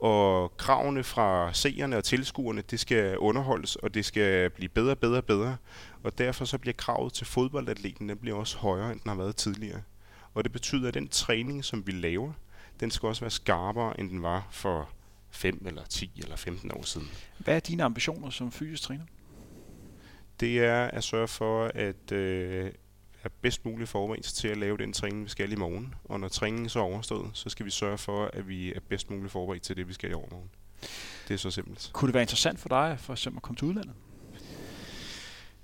og kravene fra seerne og tilskuerne, det skal underholdes, og det skal blive bedre, bedre, bedre. Og derfor så bliver kravet til fodboldatleten, den bliver også højere, end den har været tidligere. Og det betyder, at den træning, som vi laver, den skal også være skarpere, end den var for 5 eller 10 eller 15 år siden. Hvad er dine ambitioner som fysisk træner? Det er at sørge for, at, øh, er bedst muligt forberedt til at lave den træning, vi skal i morgen. Og når træningen så er overstået, så skal vi sørge for, at vi er bedst muligt forberedt til det, vi skal i overmorgen. Det er så simpelt. Kunne det være interessant for dig for eksempel at komme til udlandet?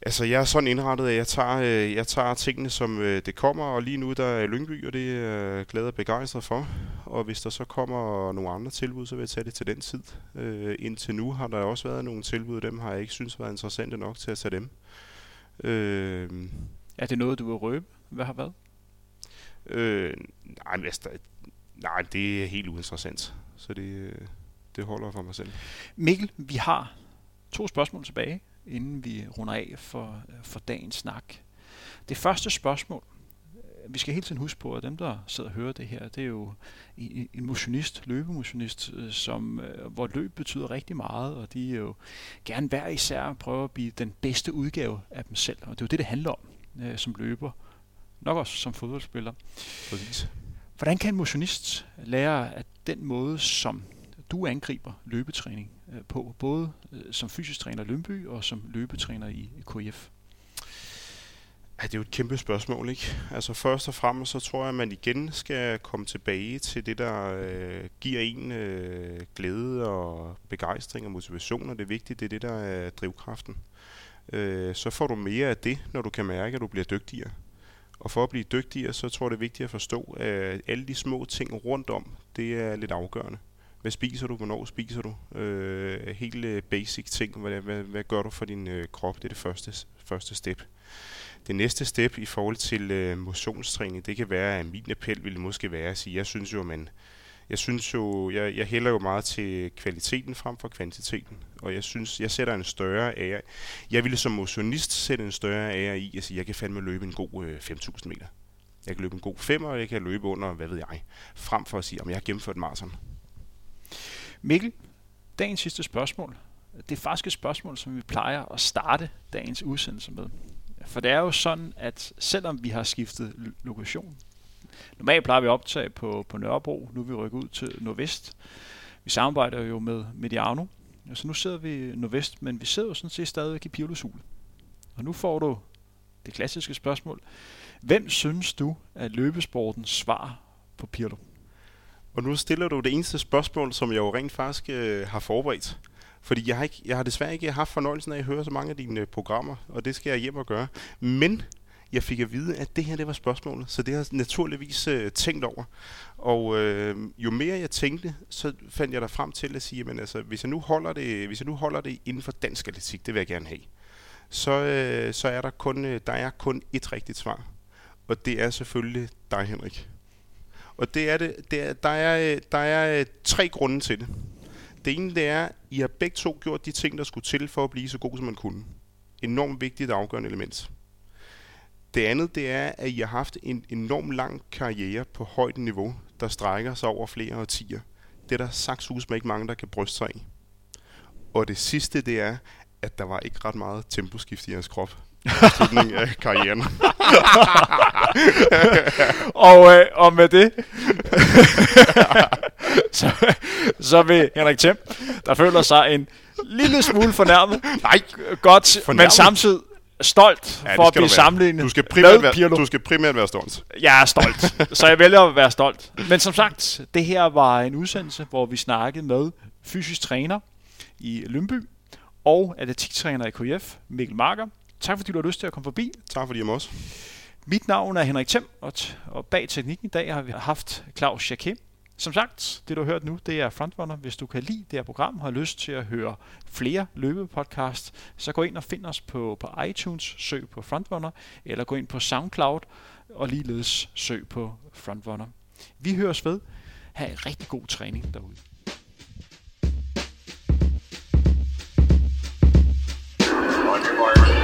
Altså, jeg er sådan indrettet, at jeg tager, øh, jeg tager tingene, som øh, det kommer, og lige nu der er Lyngby, og det er jeg glad og begejstret for. Og hvis der så kommer nogle andre tilbud, så vil jeg tage det til den tid. Øh, indtil nu har der også været nogle tilbud, dem har jeg ikke synes været interessante nok til at tage dem. Øh, er det noget, du vil røbe? Hvad har været? Øh, nej, altså, nej, det er helt uinteressant. Så det, det holder for mig selv. Mikkel, vi har to spørgsmål tilbage, inden vi runder af for, for dagens snak. Det første spørgsmål, vi skal hele tiden huske på, at dem, der sidder og hører det her, det er jo en motionist, løbemotionist, øh, som, øh, hvor løb betyder rigtig meget, og de er jo gerne hver især prøver at blive den bedste udgave af dem selv, og det er jo det, det handler om øh, som løber. Nok også som fodboldspiller. Præcis. Hvordan kan en motionist lære at den måde, som du angriber løbetræning øh, på, både øh, som fysisk træner i Lønby og som løbetræner i KF? Ja, det er jo et kæmpe spørgsmål, ikke? Altså først og fremmest, så tror jeg, at man igen skal komme tilbage til det, der øh, giver en øh, glæde og begejstring og motivation, og det er vigtigt, det er det, der er drivkraften. Øh, så får du mere af det, når du kan mærke, at du bliver dygtigere. Og for at blive dygtigere, så tror jeg, det er vigtigt at forstå, at alle de små ting rundt om, det er lidt afgørende. Hvad spiser du? Hvornår spiser du? Øh, helt øh, basic ting. Hvad, hvad, hvad gør du for din øh, krop? Det er det første, første step. Det næste step i forhold til øh, motionstræning, det kan være, at min appel ville måske være at sige, jeg synes jo, man, jeg synes jo, jeg, jeg hælder jo meget til kvaliteten frem for kvantiteten, og jeg synes, jeg sætter en større ære. Jeg ville som motionist sætte en større ære i at sige, jeg kan fandme løbe en god øh, 5.000 meter. Jeg kan løbe en god 5, og jeg kan løbe under, hvad ved jeg, frem for at sige, om jeg har gennemført maraton. Mikkel, dagens sidste spørgsmål. Det er faktisk et spørgsmål, som vi plejer at starte dagens udsendelse med. For det er jo sådan, at selvom vi har skiftet lokation, normalt plejer vi at optage på, på Nørrebro, nu er vi rykket ud til Nordvest. Vi samarbejder jo med Mediano, så nu sidder vi Nordvest, men vi sidder jo sådan set stadigvæk i Pirlusul. Og nu får du det klassiske spørgsmål. Hvem synes du er løbesportens svar på Pirlo? Og nu stiller du det eneste spørgsmål, som jeg jo rent faktisk øh, har forberedt. Fordi jeg har, ikke, jeg har desværre ikke haft fornøjelsen af at høre så mange af dine øh, programmer, og det skal jeg hjem og gøre. Men jeg fik at vide, at det her det var spørgsmålet, så det har jeg naturligvis øh, tænkt over. Og øh, jo mere jeg tænkte, så fandt jeg der frem til at sige, at altså, hvis, jeg nu holder det, hvis jeg nu holder det inden for dansk atletik, det vil jeg gerne have, så, øh, så er der kun, øh, der er kun et rigtigt svar. Og det er selvfølgelig dig, Henrik. Og det er det, det er, der, er, der er øh, tre grunde til det. Det ene det er, at I har begge to gjort de ting, der skulle til for at blive så god, som man kunne. Enormt vigtigt og afgørende element. Det andet det er, at I har haft en enorm lang karriere på højt niveau, der strækker sig over flere årtier. Det er der sagt med ikke mange, der kan bryste sig i. Og det sidste det er, at der var ikke ret meget temposkift i jeres krop i slutningen af karrieren. og, øh, og med det, så, så vil Henrik Thiem, der føler sig en lille smule fornærmet, Nej, godt, fornærmet. men samtidig stolt ja, for at blive sammenlignet du skal primært være, Pirlo. Du skal primært være stolt. Jeg er stolt, så jeg vælger at være stolt. Men som sagt, det her var en udsendelse, hvor vi snakkede med fysisk træner i Lønby og atletiktræner i KF, Mikkel Marker. Tak fordi du har lyst til at komme forbi. Tak fordi jeg måtte. Mit navn er Henrik Thiem, og bag teknikken i dag har vi haft Claus Jacquet. Som sagt, det du har hørt nu, det er Frontrunner. Hvis du kan lide det her program og har lyst til at høre flere løbepodcast, så gå ind og find os på, på iTunes, søg på Frontrunner, eller gå ind på SoundCloud og ligeledes søg på Frontrunner. Vi høres ved. Ha' en rigtig god træning derude. One,